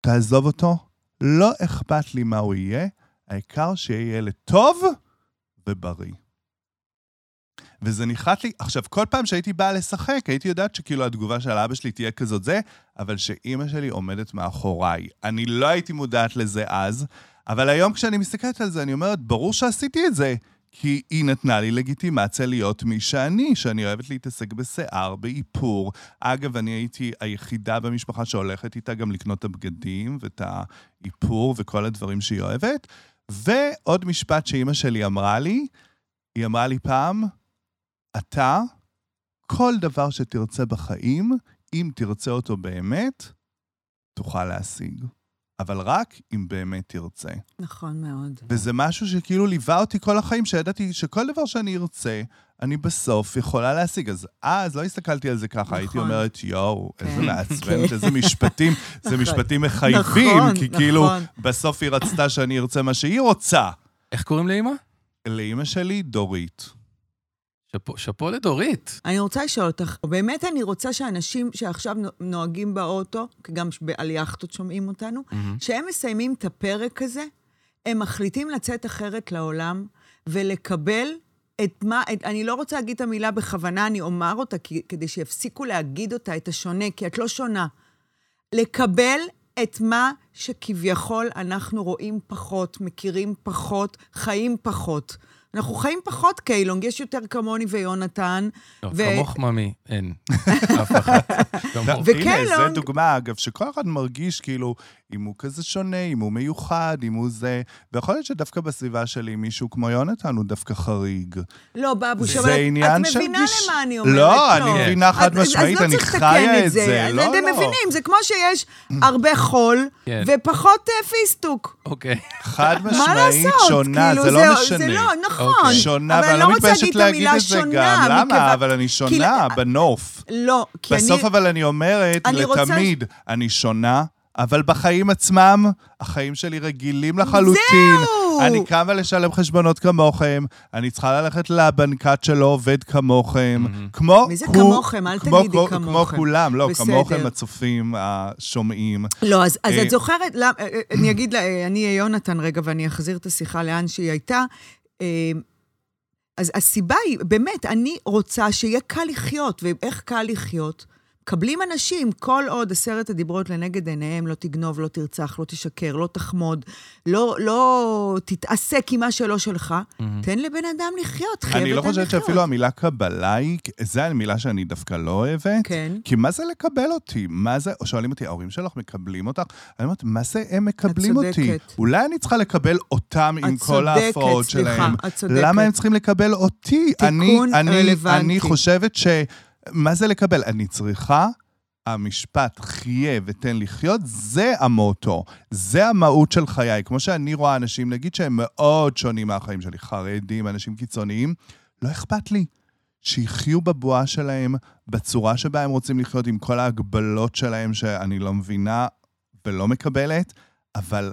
S2: תעזוב אותו, לא אכפת לי מה הוא יהיה, העיקר שיהיה ילד טוב ובריא. וזה נחרט לי, עכשיו, כל פעם שהייתי באה לשחק, הייתי יודעת שכאילו התגובה של אבא שלי תהיה כזאת זה, אבל שאימא שלי עומדת מאחוריי. אני לא הייתי מודעת לזה אז, אבל היום כשאני מסתכלת על זה, אני אומרת, ברור שעשיתי את זה, כי היא נתנה לי לגיטימציה להיות מי שאני, שאני אוהבת להתעסק בשיער, באיפור. אגב, אני הייתי היחידה במשפחה שהולכת איתה גם לקנות את הבגדים ואת האיפור וכל הדברים שהיא אוהבת. ועוד משפט שאימא שלי אמרה לי, היא אמרה לי פעם, אתה כל דבר שתרצה בחיים, אם תרצה אותו באמת, תוכל להשיג. אבל רק אם באמת תרצה.
S1: נכון מאוד.
S2: וזה משהו שכאילו ליווה אותי כל החיים, שידעתי שכל דבר שאני ארצה, אני בסוף יכולה להשיג. אז אז לא הסתכלתי על זה ככה,
S1: נכון.
S2: הייתי אומרת, יואו, איזה
S1: כן,
S2: מעצבנת,
S1: כן.
S2: איזה משפטים, זה
S1: נכון.
S2: משפטים מחייבים,
S1: נכון,
S2: כי כאילו,
S1: נכון.
S2: בסוף היא רצתה שאני ארצה מה שהיא רוצה.
S3: איך קוראים לאמא?
S2: לאימא שלי, דורית.
S3: שאפו- שאפו לדורית.
S1: אני רוצה לשאול אותך, באמת אני רוצה שאנשים שעכשיו נו- נוהגים באוטו, כי גם על יאכטות שומעים אותנו, שהם מסיימים את הפרק הזה, הם מחליטים לצאת אחרת לעולם ולקבל את מה, את, אני לא רוצה להגיד את המילה בכוונה, אני אומר אותה כי, כדי שיפסיקו להגיד אותה, את השונה, כי את לא שונה. לקבל את מה שכביכול אנחנו רואים פחות, מכירים פחות, חיים פחות. אנחנו חיים פחות קיילונג, יש יותר כמוני ויונתן.
S3: לא,
S1: ו-
S3: כמוך ממי, אין. אף אחת. כמוך.
S1: וכן,
S2: הנה,
S1: לא-
S2: זו דוגמה, אגב, שכל אחד מרגיש כאילו, אם הוא כזה שונה, אם הוא מיוחד, אם הוא זה... ויכול להיות שדווקא בסביבה שלי מישהו כמו יונתן הוא דווקא חריג.
S1: לא, בבוש, אבל את- מבינה
S2: גיש-
S1: למה אני אומרת.
S2: לא, אני מבינה חד
S1: אז-
S2: משמעית,
S1: אז
S2: אני
S1: לא צריך
S2: חיה
S1: לתקן
S2: את זה.
S1: אז
S2: לא,
S1: אתם
S2: לא.
S1: מבינים, זה כמו שיש הרבה חול
S3: כן.
S1: ופחות אה, פיסטוק.
S3: אוקיי.
S2: חד משמעית? שונה,
S1: כאילו,
S2: זה לא
S1: זה
S2: משנה.
S1: לא, נכון.
S3: אוקיי.
S2: שונה,
S1: אבל אני
S2: לא
S1: לא רוצה
S2: מתביישת
S1: להגיד את
S2: להגיד
S1: המילה
S2: את זה
S1: שונה,
S2: גם. למה? אבל אני שונה, בנוף.
S1: לא, כי אני...
S2: בסוף אבל אני אומרת
S1: אני רוצה-
S2: לתמיד, אני שונה, אבל בחיים עצמם, החיים שלי רגילים לחלוטין.
S1: זהו!
S2: אני קמה לשלם חשבונות כמוכם, אני צריכה ללכת לבנקט שלא עובד כמוכם. כמו...
S1: מי זה
S2: כו-
S1: כמוכם? אל
S2: כמו-
S1: תגידי
S2: כמו-
S1: כמוכם.
S2: כמו כולם, לא,
S1: בסדר.
S2: כמוכם הצופים, השומעים.
S1: לא, אז, אז
S2: אה,
S1: את זוכרת, למ, אה, אה, אני אגיד, לה, אני אהיה יונתן רגע ואני אחזיר את השיחה לאן שהיא הייתה. אה, אז הסיבה היא, באמת, אני רוצה שיהיה קל לחיות, ואיך קל לחיות? מקבלים אנשים, כל עוד עשרת הדיברות לנגד עיניהם, לא תגנוב, לא תרצח, לא תשקר, לא תחמוד, לא, לא תתעסק עם מה שלא שלך, תן לבן אדם לחיות, חיה
S2: אני לא חושבת
S1: לחיות.
S2: שאפילו המילה קבלה היא, זו המילה שאני דווקא לא אוהבת.
S1: כן.
S2: כי מה זה לקבל אותי? מה זה, או שואלים אותי, ההורים שלך מקבלים אותך? אני אומרת, מה זה הם מקבלים אותי?
S1: צודקת.
S2: אולי אני צריכה לקבל אותם עם
S1: את
S2: כל
S1: צודקת,
S2: ההפרעות
S1: סליחה,
S2: שלהם.
S1: את צודקת.
S2: למה הם צריכים לקבל אותי?
S1: תיקון
S2: אני, אני,
S1: רלוונטי.
S2: אני חושבת ש... מה זה לקבל? אני צריכה... המשפט חיה ותן לחיות, זה המוטו, זה המהות של חיי. כמו שאני רואה אנשים, נגיד שהם מאוד שונים מהחיים שלי, חרדים, אנשים קיצוניים, לא אכפת לי. שיחיו בבועה שלהם, בצורה שבה הם רוצים לחיות, עם כל ההגבלות שלהם שאני לא מבינה ולא מקבלת, אבל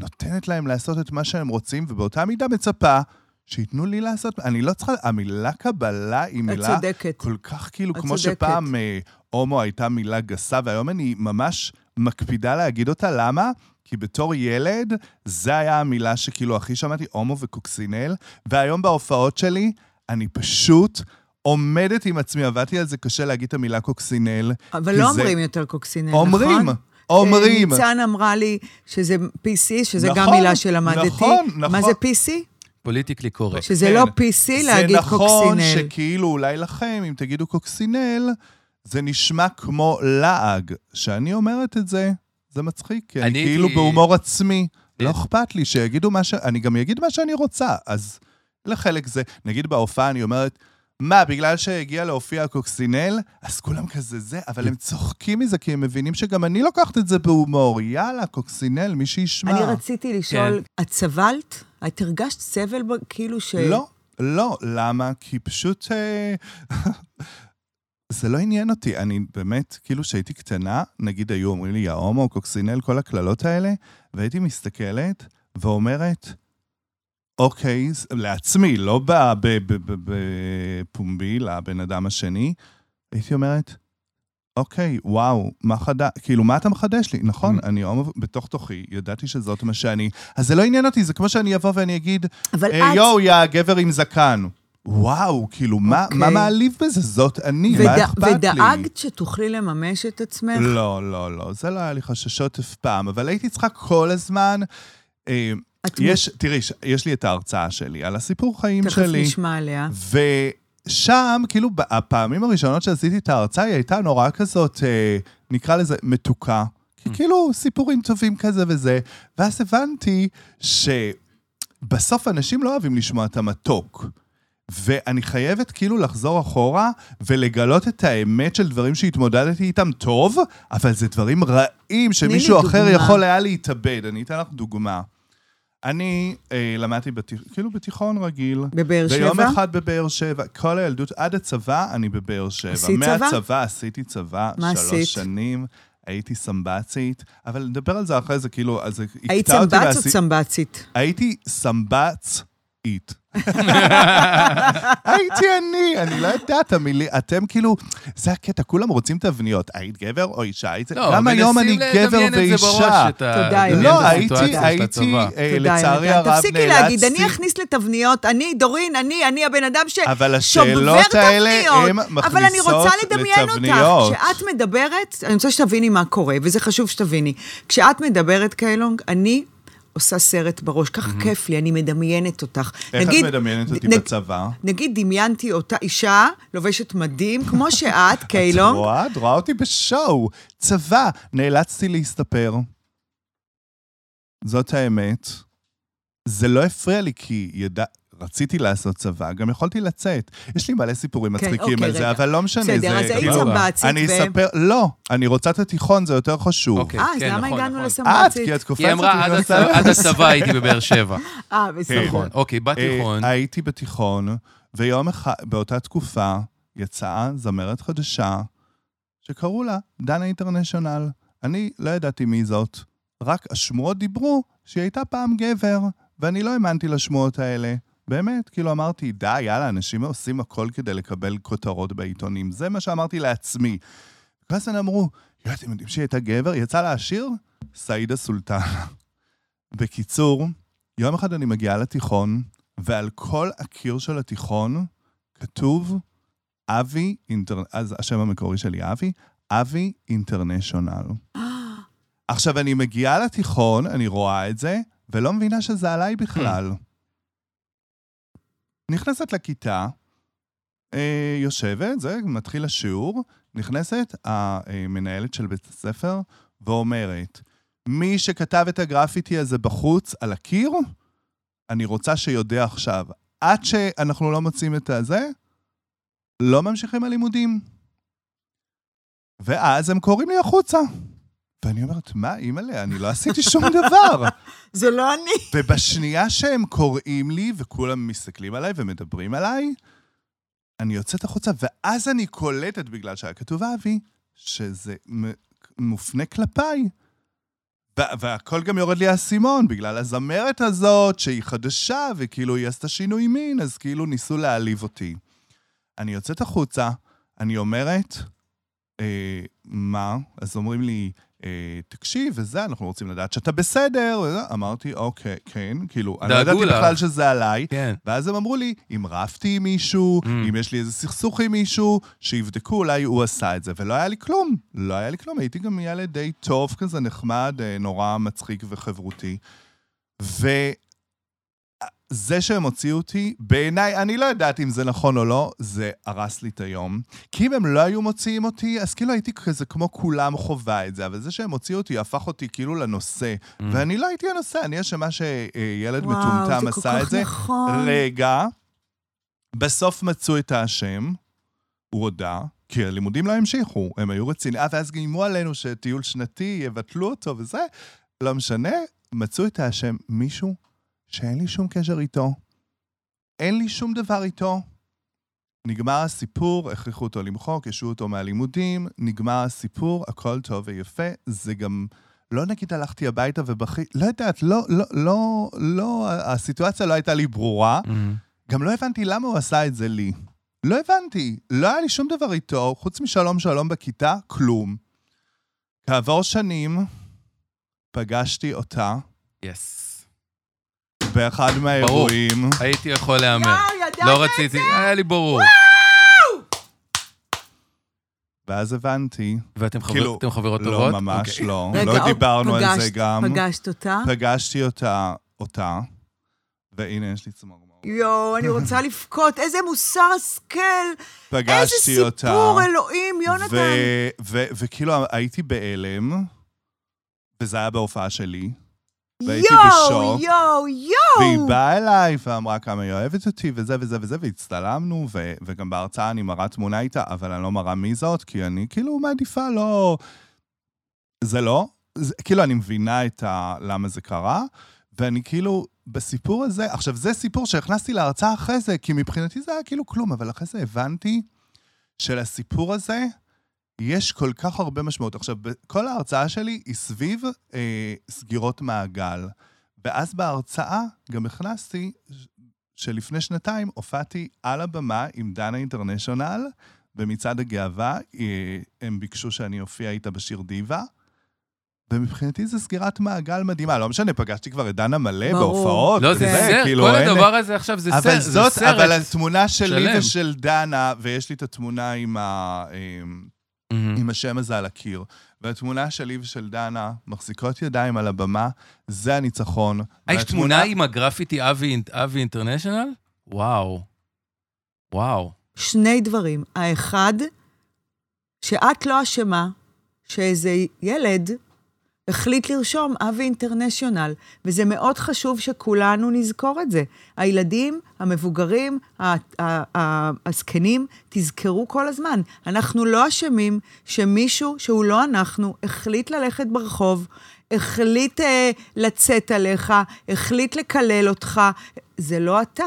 S2: נותנת להם לעשות את מה שהם רוצים, ובאותה מידה מצפה שייתנו לי לעשות. אני לא צריכה... המילה קבלה היא
S1: את
S2: מילה
S1: צודקת.
S2: כל כך כאילו,
S1: את
S2: כמו. שפעם אה, הומו הייתה מילה גסה, והיום אני ממש מקפידה להגיד אותה. למה? כי בתור ילד, זה היה המילה שכאילו הכי שמעתי, הומו וקוקסינל, והיום בהופעות שלי, אני פשוט עומדת עם עצמי, עבדתי על זה קשה להגיד את המילה קוקסינל.
S1: אבל לא
S2: זה-
S1: אומרים יותר קוקסינל,
S2: אומרים,
S1: נכון?
S2: אומרים.
S1: ניצן אמרה לי שזה PC, שזה גם
S2: נכון,
S1: מילה שלמדתי.
S2: נכון,
S1: מה
S2: נכון.
S1: זה PC?
S3: politically correct.
S1: שזה
S2: כן.
S1: לא PC להגיד
S2: זה נכון
S1: קוקסינל.
S2: שכאילו אולי לכם, אם תגידו קוקסינל, זה נשמע כמו לעג. שאני אומרת את זה, זה מצחיק, כי אני
S3: אני
S2: כאילו
S3: הייתי-
S2: בהומור עצמי. לא אכפת לי שיגידו מה ש... אני גם אגיד מה שאני רוצה, אז לחלק זה. נגיד בהופעה אני אומרת, מה, בגלל שהגיע להופיע קוקסינל, אז כולם כזה זה, אבל הם צוחקים מזה, כי הם מבינים שגם אני לוקחת את זה בהומור. יאללה, קוקסינל, מי שישמע.
S1: אני רציתי לשאול, את סבלת? את הרגשת סבל כאילו ש...
S2: לא, לא. למה? כי פשוט... אה, זה לא עניין אותי. אני באמת, כאילו שהייתי קטנה, נגיד היו אומרים לי, יא הומו, קוקסינל, כל הקללות האלה, והייתי מסתכלת ואומרת, אוקיי, לעצמי, לא בפומבי, לבן אדם השני, הייתי אומרת, אוקיי, וואו, מה חדש, כאילו, מה אתה מחדש לי? נכון,
S3: Mm.
S2: אני הומו בתוך תוכי, ידעתי שזאת מה שאני... אז זה לא עניין אותי, זה כמו שאני אבוא ואני אגיד, אה,
S1: את...
S2: יואו, יא גבר עם זקן. וואו, כאילו, מה,
S1: אוקיי.
S2: מה מעליב בזה? זאת אני,
S1: וד-
S2: מה אכפת לי?
S1: ודאגת שתוכלי לממש את עצמך?
S2: לא, לא, לא, זה לא היה לי חששות אף פעם, אבל הייתי צריכה כל הזמן... אה,
S1: את
S2: יש, תראי, יש לי את ההרצאה שלי על הסיפור חיים
S1: תכף
S2: שלי.
S1: נשמע עליה.
S2: ושם, כאילו, הפעמים הראשונות שעשיתי את ההרצאה, היא הייתה נורא כזאת, אה, נקרא לזה מתוקה. כי כאילו, סיפורים טובים כזה וזה. ואז הבנתי שבסוף אנשים לא אוהבים לשמוע את המתוק. ואני חייבת כאילו לחזור אחורה ולגלות את האמת של דברים שהתמודדתי איתם טוב, אבל זה דברים רעים שמישהו אחר
S1: דוגמה.
S2: יכול היה להתאבד. אני אתן לך דוגמה. אני אה, למדתי בתיכ... כאילו בתיכון רגיל.
S1: בבאר שבע?
S2: ויום אחד בבאר שבע, כל הילדות, עד הצבא אני בבאר שבע.
S1: עשית צבא?
S2: מהצבא עשיתי צבא,
S1: מה
S2: שלוש
S1: עשית?
S2: שנים. הייתי סמב"צית, אבל נדבר על זה אחרי זה, כאילו, אז זה
S1: היית
S2: הקטע אותי
S1: סמב"ץ או צמב"צית?
S2: הייתי סמב"צית. הייתי אני, אני לא יודעת, המילים, אתם כאילו, זה הקטע, כולם רוצים תבניות. היית גבר או אישה? היית...
S3: לא,
S2: גם היום אני גבר ואישה.
S1: תודה,
S2: לא, הייתי, הייתי. אה, לצערי. הרב,
S1: תפסיקי להגיד, אני
S2: נאלצתי...
S1: אכניס לתבניות, אני, דורין, אני, אני הבן אדם ש...
S2: אבל
S1: שובר
S2: השאלות האלה,
S1: תבניות.
S2: הן
S1: אבל אני רוצה
S2: מכניסות
S1: לדמיין אותך.
S2: לתבניות.
S1: כשאת מדברת, אני רוצה שתביני מה קורה, וזה חשוב שתביני. כשאת מדברת, קיילונג, אני עושה סרט בראש, ככה כיף לי, אני מדמיינת אותך.
S2: איך את
S1: נגיד-
S2: מדמיינת אותי
S1: נג-
S2: בצבא?
S1: נגיד, דמיינתי אותה אישה לובשת מדים, כמו שאת,
S2: את
S1: קיילונג.
S2: רואה? את רואה אותי בשואו. צבא, נאלצתי להסתפר. זאת האמת. זה לא הפריע לי, כי ידע... רציתי לעשות צבא, גם יכולתי לצאת. יש לי מלא סיפורים
S1: כן,
S2: מצחיקים
S1: אוקיי,
S2: על זה,
S1: רגע.
S2: אבל לא משנה,
S1: בסדר,
S2: זה...
S1: אז היית
S2: כאילו-
S1: סמב"צית,
S2: אני
S1: ו-
S2: אספר... לא, אני רוצה את התיכון, זה יותר חשוב.
S3: אוקיי,
S1: אה, אז
S3: כן,
S1: למה
S3: נכון,
S1: הגענו
S3: נכון.
S2: את,
S1: לסמב"צית?
S2: כי את קופצת...
S3: היא אמרה, עד
S2: ונכנסת-
S3: הצבא- עד הצבא הייתי בבאר שבע.
S1: אה, בסדר.
S3: נכון, אוקיי, בתיכון.
S2: אה, הייתי בתיכון, ויום אחד, באותה תקופה, יצאה זמרת חדשה, שקראו לה דנה אינטרנשיונל. אני לא ידעתי מי זאת, רק השמועות דיברו שהיא הייתה פעם גבר, ואני לא האמנתי לשמועות האלה. באמת, כאילו אמרתי, די, יאללה, אנשים עושים הכל כדי לקבל כותרות בעיתונים. זה מה שאמרתי לעצמי. ואז הם אמרו, יואו, אתם יודעים שהיא הייתה גבר? יצא לה השיר? סעידה סולטנה. בקיצור, יום אחד אני מגיעה לתיכון, ועל כל הקיר של התיכון כתוב אבי, אינטר... אז השם המקורי שלי אבי, אבי אינטרנשיונל. עכשיו, אני מגיעה לתיכון, אני רואה את זה, ולא מבינה שזה עליי בכלל. נכנסת לכיתה, אה, יושבת, זה, מתחיל השיעור, נכנסת המנהלת של בית הספר ואומרת, מי שכתב את הגרפיטי הזה בחוץ על הקיר, אני רוצה שיודע עכשיו. עד שאנחנו לא מוצאים את הזה, לא ממשיכים הלימודים. ואז הם קוראים לי החוצה. ואני אומרת, מה, אימא'לה, אני לא עשיתי שום דבר.
S1: זה לא אני.
S2: ובשנייה שהם קוראים לי, וכולם מסתכלים עליי ומדברים עליי, אני יוצאת החוצה, ואז אני קולטת, בגלל שהיה כתוב אבי, שזה מופנה כלפיי. והכל גם יורד לי האסימון, בגלל הזמרת הזאת, שהיא חדשה, וכאילו היא עשתה שינוי מין, אז כאילו ניסו להעליב אותי. אני יוצאת החוצה, אני אומרת, אה, מה? אז אומרים לי, תקשיב, וזה, אנחנו רוצים לדעת שאתה בסדר. וזה. אמרתי, אוקיי, כן, כאילו, אני לא ידעתי
S3: לך.
S2: בכלל שזה עליי.
S3: כן.
S2: ואז הם אמרו לי, אם רבתי עם מישהו,
S3: Mm.
S2: אם יש לי איזה סכסוך עם מישהו, שיבדקו, אולי הוא עשה את זה. ולא היה לי כלום. לא היה לי כלום. הייתי גם ילד די טוב כזה, נחמד, אה, נורא מצחיק וחברותי. וזה שהם הוציאו אותי, בעיניי, אני לא יודעת אם זה נכון או לא, זה הרס לי את היום. כי אם הם לא היו מוציאים אותי, אז כאילו הייתי כזה כמו כולם חווה את זה, אבל זה שהם הוציאו אותי הפך אותי כאילו לנושא.
S3: Mm.
S2: ואני לא הייתי הנושא, אני אשמה שילד
S1: וואו,
S2: מטומטם
S1: זה כל
S2: עשה
S1: כך
S2: את זה.
S1: נכון.
S2: רגע, בסוף מצאו את האשם, הוא הודה, כי הלימודים לא המשיכו, הם היו רציניים. אה, ואז גיימו עלינו שטיול שנתי, יבטלו אותו וזה. לא משנה, מצאו את האשם מישהו שאין לי שום קשר איתו. אין לי שום דבר איתו. נגמר הסיפור, הכריחו אותו למחוק, השעו אותו מהלימודים, נגמר הסיפור, הכל טוב ויפה. זה גם, לא נגיד הלכתי הביתה ובכי, לא יודעת, לא, לא, לא, לא, הסיטואציה לא הייתה לי ברורה.
S3: Mm.
S2: גם לא הבנתי למה הוא עשה את זה לי. לא הבנתי, לא היה לי שום דבר איתו, חוץ משלום שלום בכיתה, כלום. כעבור שנים, פגשתי אותה
S3: יס.
S2: באחד מהאירועים.
S3: הייתי יכול להמר. לא רציתי, היה לי ברור.
S2: ואז הבנתי,
S3: ואתם חבר-
S2: כאילו,
S3: אתם חברות
S2: לא,
S3: טובות?
S2: ממש
S3: אוקיי.
S2: לא,
S1: רגע,
S2: לא דיברנו על זה
S1: פגשת-
S2: גם.
S1: פגשת אותה?
S2: פגשתי אותה, אותה, והנה יש לי צמרמורת.
S1: יואו, אני רוצה לבכות, איזה מוסר השכל. איזה
S2: פגשתי אותה.
S1: סיפור, אלוהים, יונתן.
S2: ו- ו- וכאילו הייתי בהלם, וזה היה בהופעה שלי, והייתי
S1: יואו,
S2: בשוק.
S1: יואו,
S2: והיא
S1: יואו!
S2: באה אליי ואמרה כמה היא אוהבת אותי וזה וזה וזה, והצטלמנו, ו- וגם בהרצאה אני מראה תמונה איתה, אבל אני לא מראה מי זאת, כי אני כאילו מעדיפה לא... זה לא. זה, כאילו, אני מבינה את ה... למה זה קרה, ואני כאילו, בסיפור הזה, עכשיו, זה סיפור שהכנסתי להרצאה אחרי זה, כי מבחינתי זה היה כאילו כלום, אבל אחרי זה הבנתי שלסיפור הזה יש כל כך הרבה משמעות. עכשיו, כל ההרצאה שלי היא סביב אה, סגירות מעגל. ואז בהרצאה גם הכנסתי שלפני שנתיים הופעתי על הבמה עם דנה אינטרנשיונל במצעד הגאווה. אה, הם ביקשו שאני אופיע איתה בשיר דיווה. ומבחינתי זו סגירת מעגל מדהימה. לא משנה, פגשתי כבר את דנה מלא
S1: ברור.
S2: בהופעות.
S3: לא, זה
S2: וזה,
S3: סרט,
S2: כאילו,
S3: כל
S2: אין-
S3: הדבר הזה עכשיו זה
S2: אבל
S3: סרט, זה
S2: זאת,
S3: סרט.
S2: אבל התמונה שלי
S3: שלם.
S2: ושל דנה, ויש לי את התמונה עם, ה, עם,
S3: מהמם.
S2: עם השם הזה על הקיר. והתמונה שלי ושל דנה מחזיקות ידיים על הבמה, זה הניצחון.
S3: אה, יש תמונה עם הגרפיטי אבי אבי אינטרנשיונל? וואו. וואו.
S1: שני דברים. האחד, שאת לא אשמה שאיזה ילד החליט לרשום אבי אינטרנשיונל, וזה מאוד חשוב שכולנו נזכור את זה. הילדים, המבוגרים, הזקנים, תזכרו כל הזמן. אנחנו לא אשמים שמישהו שהוא לא אנחנו החליט ללכת ברחוב, החליט אה, לצאת עליך, החליט לקלל אותך. זה לא אתה.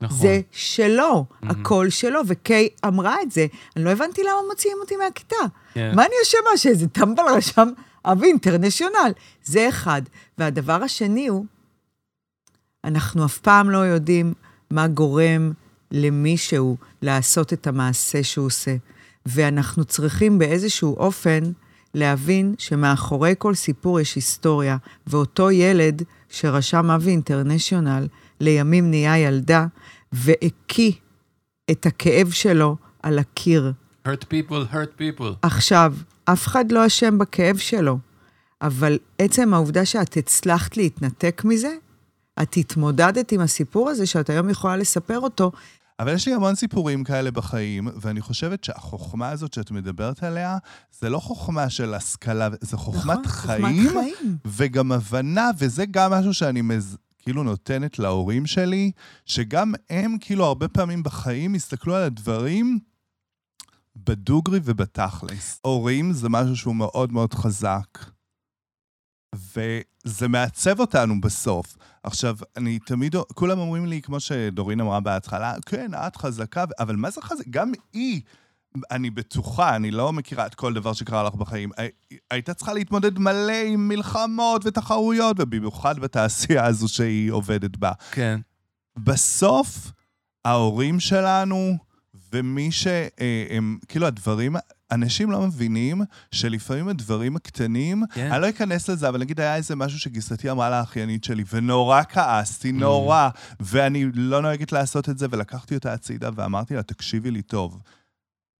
S3: נכון.
S1: זה שלו, הכל שלו, וקיי אמרה את זה. אני לא הבנתי למה מוציאים אותי מהכיתה.
S3: כן.
S1: מה אני אשמה שאיזה טמבל רשם אבי אינטרנשיונל? זה אחד. והדבר השני הוא, אנחנו אף פעם לא יודעים מה גורם למישהו לעשות את המעשה שהוא עושה. ואנחנו צריכים באיזשהו אופן להבין שמאחורי כל סיפור יש היסטוריה, ואותו ילד שרשם אבי אינטרנשיונל, לימים נהיה ילדה, והקיא את הכאב שלו על הקיר.
S3: hurt people, hurt people.
S1: עכשיו, אף אחד לא אשם בכאב שלו, אבל עצם העובדה שאת הצלחת להתנתק מזה, את התמודדת עם הסיפור הזה שאת היום יכולה לספר אותו,
S2: אבל יש לי המון סיפורים כאלה בחיים, ואני חושבת שהחוכמה הזאת שאת מדברת עליה, זה לא חוכמה של השכלה, זה חוכמת
S1: נכון?
S2: חיים,
S1: חוכמת חיים.
S2: וגם הבנה, וזה גם משהו שאני מז... כאילו נותנת להורים שלי, שגם הם כאילו הרבה פעמים בחיים הסתכלו על הדברים בדוגרי ובתכלס. הורים זה משהו שהוא מאוד מאוד חזק, וזה מעצב אותנו בסוף. עכשיו, אני תמיד, כולם אומרים לי, כמו שדורין אמרה בהתחלה, כן, את חזקה, אבל מה זה חזק? גם היא, אני בטוחה, אני לא מכירה את כל דבר שקרה לך בחיים, הי- הייתה צריכה להתמודד מלא עם מלחמות ותחרויות, ובמיוחד בתעשייה הזו שהיא עובדת בה.
S3: כן.
S2: בסוף, ההורים שלנו, ומי שהם, כאילו הדברים, אנשים לא מבינים שלפעמים הדברים הקטנים,
S3: כן.
S2: אני לא אכנס לזה, אבל נגיד היה איזה משהו שגיסתי אמרה לאחיינית שלי, ונורא כעסתי, נורא, ואני לא נוהגת לעשות את זה, ולקחתי אותה הצידה ואמרתי לה, תקשיבי לי טוב,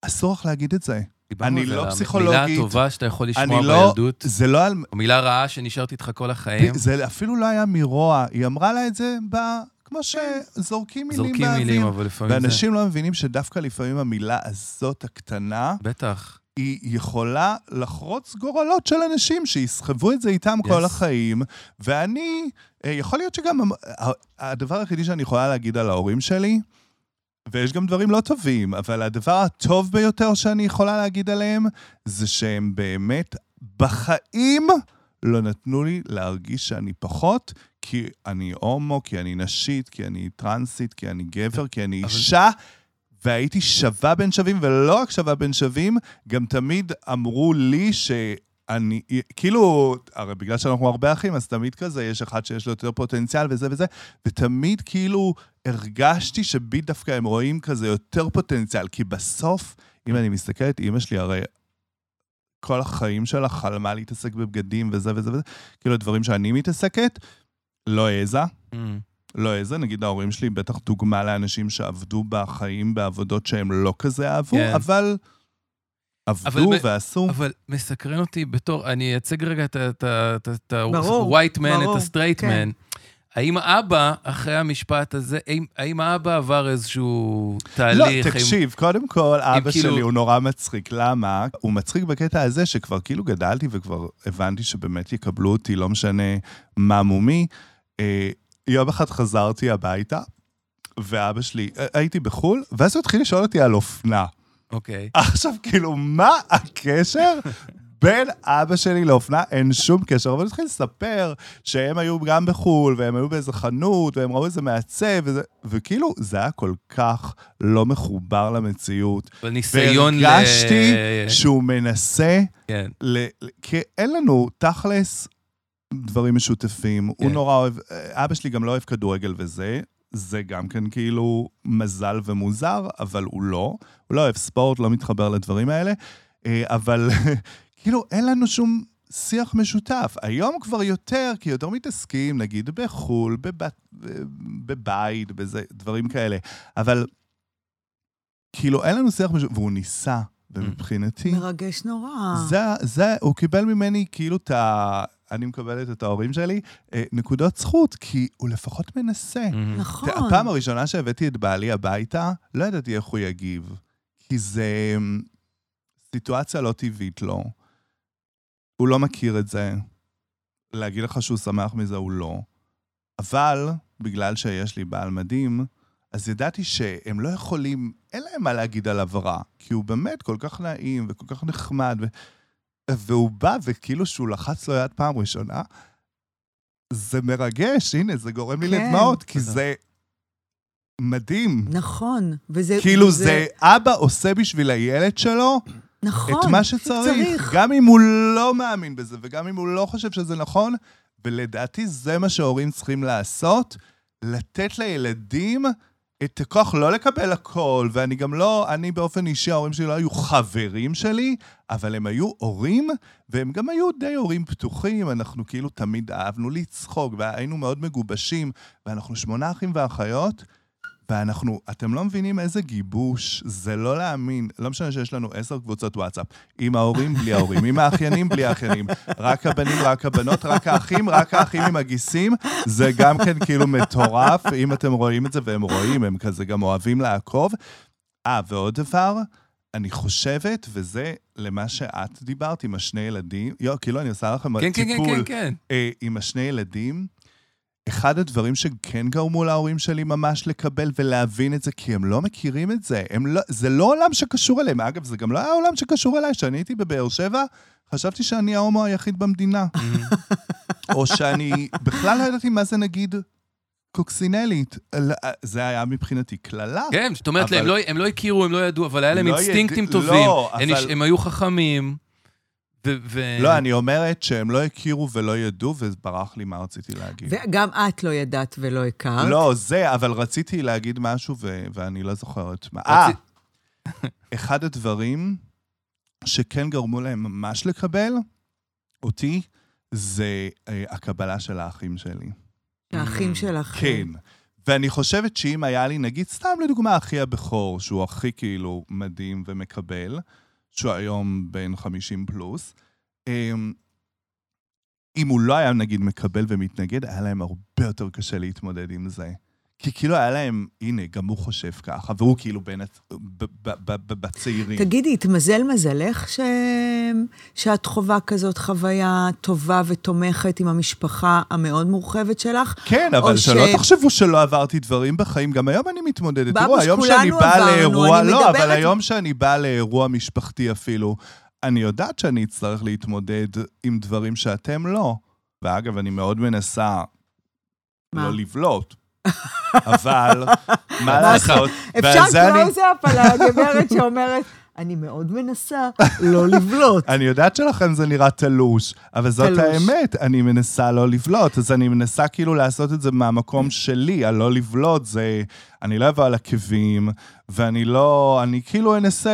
S2: אסור לך להגיד את זה. אני לא פסיכולוגית.
S3: הטובה שאתה יכול לשמוע
S2: לא,
S3: בילדות,
S2: זה לא על...
S3: או מילה רעה שנשארת איתך כל החיים.
S2: זה אפילו לא היה מרוע, היא אמרה לה את זה ב... כמו שזורקים מילים
S3: זורקים
S2: באוויר.
S3: מילים, אבל לפעמים זה...
S2: ואנשים לא מבינים שדווקא לפעמים המילה הזאת הקטנה,
S3: בטח.
S2: היא יכולה לחרוץ גורלות של אנשים שיסחבו את זה איתם
S3: Yes.
S2: כל החיים. ואני, אה, יכול להיות שגם הדבר היחידי שאני יכולה להגיד על ההורים שלי, ויש גם דברים לא טובים, אבל הדבר הטוב ביותר שאני יכולה להגיד עליהם, זה שהם באמת בחיים לא נתנו לי להרגיש שאני פחות, כי אני הומו, כי אני נשית, כי אני טרנסית, כי אני גבר, כי אני אישה. והייתי שווה בין שווים, ולא רק שווה בין שווים, גם תמיד אמרו לי שאני, כאילו, הרי בגלל שאנחנו הרבה אחים, אז תמיד כזה, יש אחד שיש לו יותר פוטנציאל וזה וזה, ותמיד כאילו הרגשתי שבי דווקא הם רואים כזה יותר פוטנציאל, כי בסוף, אם אני מסתכלת, אימא שלי הרי כל החיים שלה חלמה להתעסק בבגדים וזה וזה וזה, כאילו הדברים שאני מתעסקת, לא העזה.
S3: Mm.
S2: לא איזה, נגיד ההורים שלי בטח דוגמה לאנשים שעבדו בחיים בעבודות שהם לא כזה אהבו,
S3: כן.
S2: אבל עבדו
S3: אבל-
S2: ועשו.
S3: אבל מסקרן אותי בתור, אני אייצג רגע את ה-white man, את ה-straight
S1: כן.
S3: man. האם האבא, אחרי המשפט הזה, האם, האם האבא עבר איזשהו
S2: לא,
S3: תהליך? האם-
S2: תקשיב, קודם כל, אבא
S3: כאילו-
S2: שלי הוא נורא מצחיק. למה? הוא מצחיק בקטע הזה שכבר כאילו גדלתי וכבר הבנתי שבאמת יקבלו אותי, לא משנה מה מומי. אה, יום אחד חזרתי הביתה, ואבא שלי, אה, הייתי בחו"ל, ואז הוא התחיל לשאול אותי על אופנה.
S3: אוקיי.
S2: עכשיו, כאילו, מה הקשר בין אבא שלי לאופנה? אין שום קשר. אבל הוא התחיל לספר שהם היו גם בחו"ל, והם היו באיזה חנות, והם ראו איזה מעצב, וזה, וכאילו, זה היה כל כך לא מחובר למציאות.
S3: בניסיון ל...
S2: והרגשתי שהוא מנסה,
S3: כן.
S2: ל... כי אין לנו תכלס דברים משותפים. הוא
S3: כן.
S2: נורא אוהב, אבא שלי גם לא אוהב כדורגל וזה. זה גם כן כאילו מזל ומוזר, אבל הוא לא. הוא לא אוהב ספורט, לא מתחבר לדברים האלה. אה, אבל כאילו, אין לנו שום שיח משותף. היום כבר יותר, כי יותר מתעסקים, נגיד, בחו"ל, בבת, בבית, בזה, דברים כאלה. אבל כאילו, אין לנו שיח משותף, והוא ניסה, ומבחינתי...
S1: מרגש נורא.
S2: זה, זה, הוא קיבל ממני כאילו את ה... אני מקבלת את ההורים שלי, אה, נקודות זכות, כי הוא לפחות מנסה.
S3: מהמם.
S1: נכון.
S2: הפעם הראשונה שהבאתי את בעלי הביתה, לא ידעתי איך הוא יגיב. כי זה אמ, סיטואציה לא טבעית לו. הוא לא מכיר את זה. להגיד לך שהוא שמח מזה, הוא לא. אבל, בגלל שיש לי בעל מדהים, אז ידעתי שהם לא יכולים, אין להם מה להגיד עליו רע. כי הוא באמת כל כך נעים וכל כך נחמד. ו... והוא בא, וכאילו שהוא לחץ לו יד פעם ראשונה, זה מרגש, הנה, זה גורם לי
S1: כן.
S2: לדמעות, כי. זה מדהים.
S1: נכון. וזה...
S2: כאילו זה אבא עושה בשביל הילד שלו
S1: נכון.
S2: את מה שצריך, גם אם הוא לא מאמין בזה וגם אם הוא לא חושב שזה נכון, ולדעתי זה מה שהורים צריכים לעשות, לתת לילדים את הכוח לא לקבל הכל, ואני גם לא, אני באופן אישי, ההורים שלי לא היו חברים שלי, אבל הם היו הורים, והם גם היו די הורים פתוחים, אנחנו כאילו תמיד אהבנו לצחוק, והיינו מאוד מגובשים, ואנחנו שמונה אחים ואחיות, ואנחנו, אתם לא מבינים איזה גיבוש, זה לא להאמין. לא משנה שיש לנו עשר קבוצות וואטסאפ. עם ההורים, בלי ההורים, עם האחיינים, בלי האחיינים. רק הבנים, רק הבנות, רק האחים, רק האחים עם הגיסים. זה גם כן כאילו מטורף. אם אתם רואים את זה, והם רואים, הם כזה גם אוהבים לעקוב. אה, ועוד דבר, אני חושבת, וזה למה שאת דיברת עם השני ילדים, יו, כאילו אני עושה לכם
S3: כן, כן,
S2: טיפול.
S3: כן, כן, כן.
S2: אה, עם השני ילדים, אחד הדברים שכן גרמו להורים שלי ממש לקבל ולהבין את זה, כי הם לא מכירים את זה. הם לא, זה לא עולם שקשור אליהם. אגב, זה גם לא היה עולם שקשור אליי. כשאני הייתי בבאר שבע, חשבתי שאני ההומו היחיד במדינה. או שאני בכלל לא ידעתי מה זה נגיד קוקסינלית. לא, זה היה מבחינתי קללה.
S3: כן, זאת אומרת,
S2: אבל-
S3: הם לא- הם לא הכירו, הם לא ידעו, אבל היה להם
S2: לא
S3: אינסטינקטים
S2: יד-
S3: טובים.
S2: לא,
S3: הם
S2: אבל-
S3: הם היו חכמים. ו- ו-
S2: לא, אני אומרת שהם לא הכירו ולא ידעו, וברח לי מה רציתי להגיד.
S1: וגם את לא ידעת ולא הכרת.
S2: לא, זה, אבל רציתי להגיד משהו ו- ואני לא זוכרת מה. אה, אחד הדברים שכן גרמו להם ממש לקבל אותי, זה אה, הקבלה של האחים שלי.
S1: האחים שלך.
S2: כן. ואני חושבת שאם היה לי, נגיד, סתם לדוגמה, אחי הבכור, שהוא הכי כאילו מדהים ומקבל, שהוא היום בן 50 פלוס, אמ, אם הוא לא היה נגיד מקבל ומתנגד, היה להם הרבה יותר קשה להתמודד עם זה. כי כאילו היה להם, הנה, גם הוא חושב ככה, והוא כאילו בין הצ- ב- ב- ב- ב- בצעירים.
S1: תגידי, התמזל מזלך ש... שאת חווה כזאת חוויה טובה ותומכת עם המשפחה המאוד מורחבת שלך?
S2: כן, אבל שלא
S1: ש-
S2: תחשבו שלא עברתי דברים בחיים, גם היום אני מתמודדת. תראו, היום שאני באה לאירוע,
S1: אני
S2: לא, אבל
S1: מדברת-
S2: היום שאני באה לאירוע משפחתי אפילו, אני יודעת שאני אצטרך להתמודד עם דברים שאתם לא. ואגב, אני מאוד מנסה
S1: מה?
S2: לא לבלוט, אבל מה לעשות?
S1: אפשר קלוז-אפ על הגברת שאומרת, אני מאוד מנסה לא לבלוט.
S2: אני יודעת שלכם זה נראה תלוש, אבל זאת
S1: תלוש.
S2: האמת, אני מנסה לא לבלוט, אז אני מנסה כאילו לעשות את זה מהמקום שלי, הלא לבלוט זה... אני לא אבוא על עקבים, ואני לא... אני כאילו אנסה...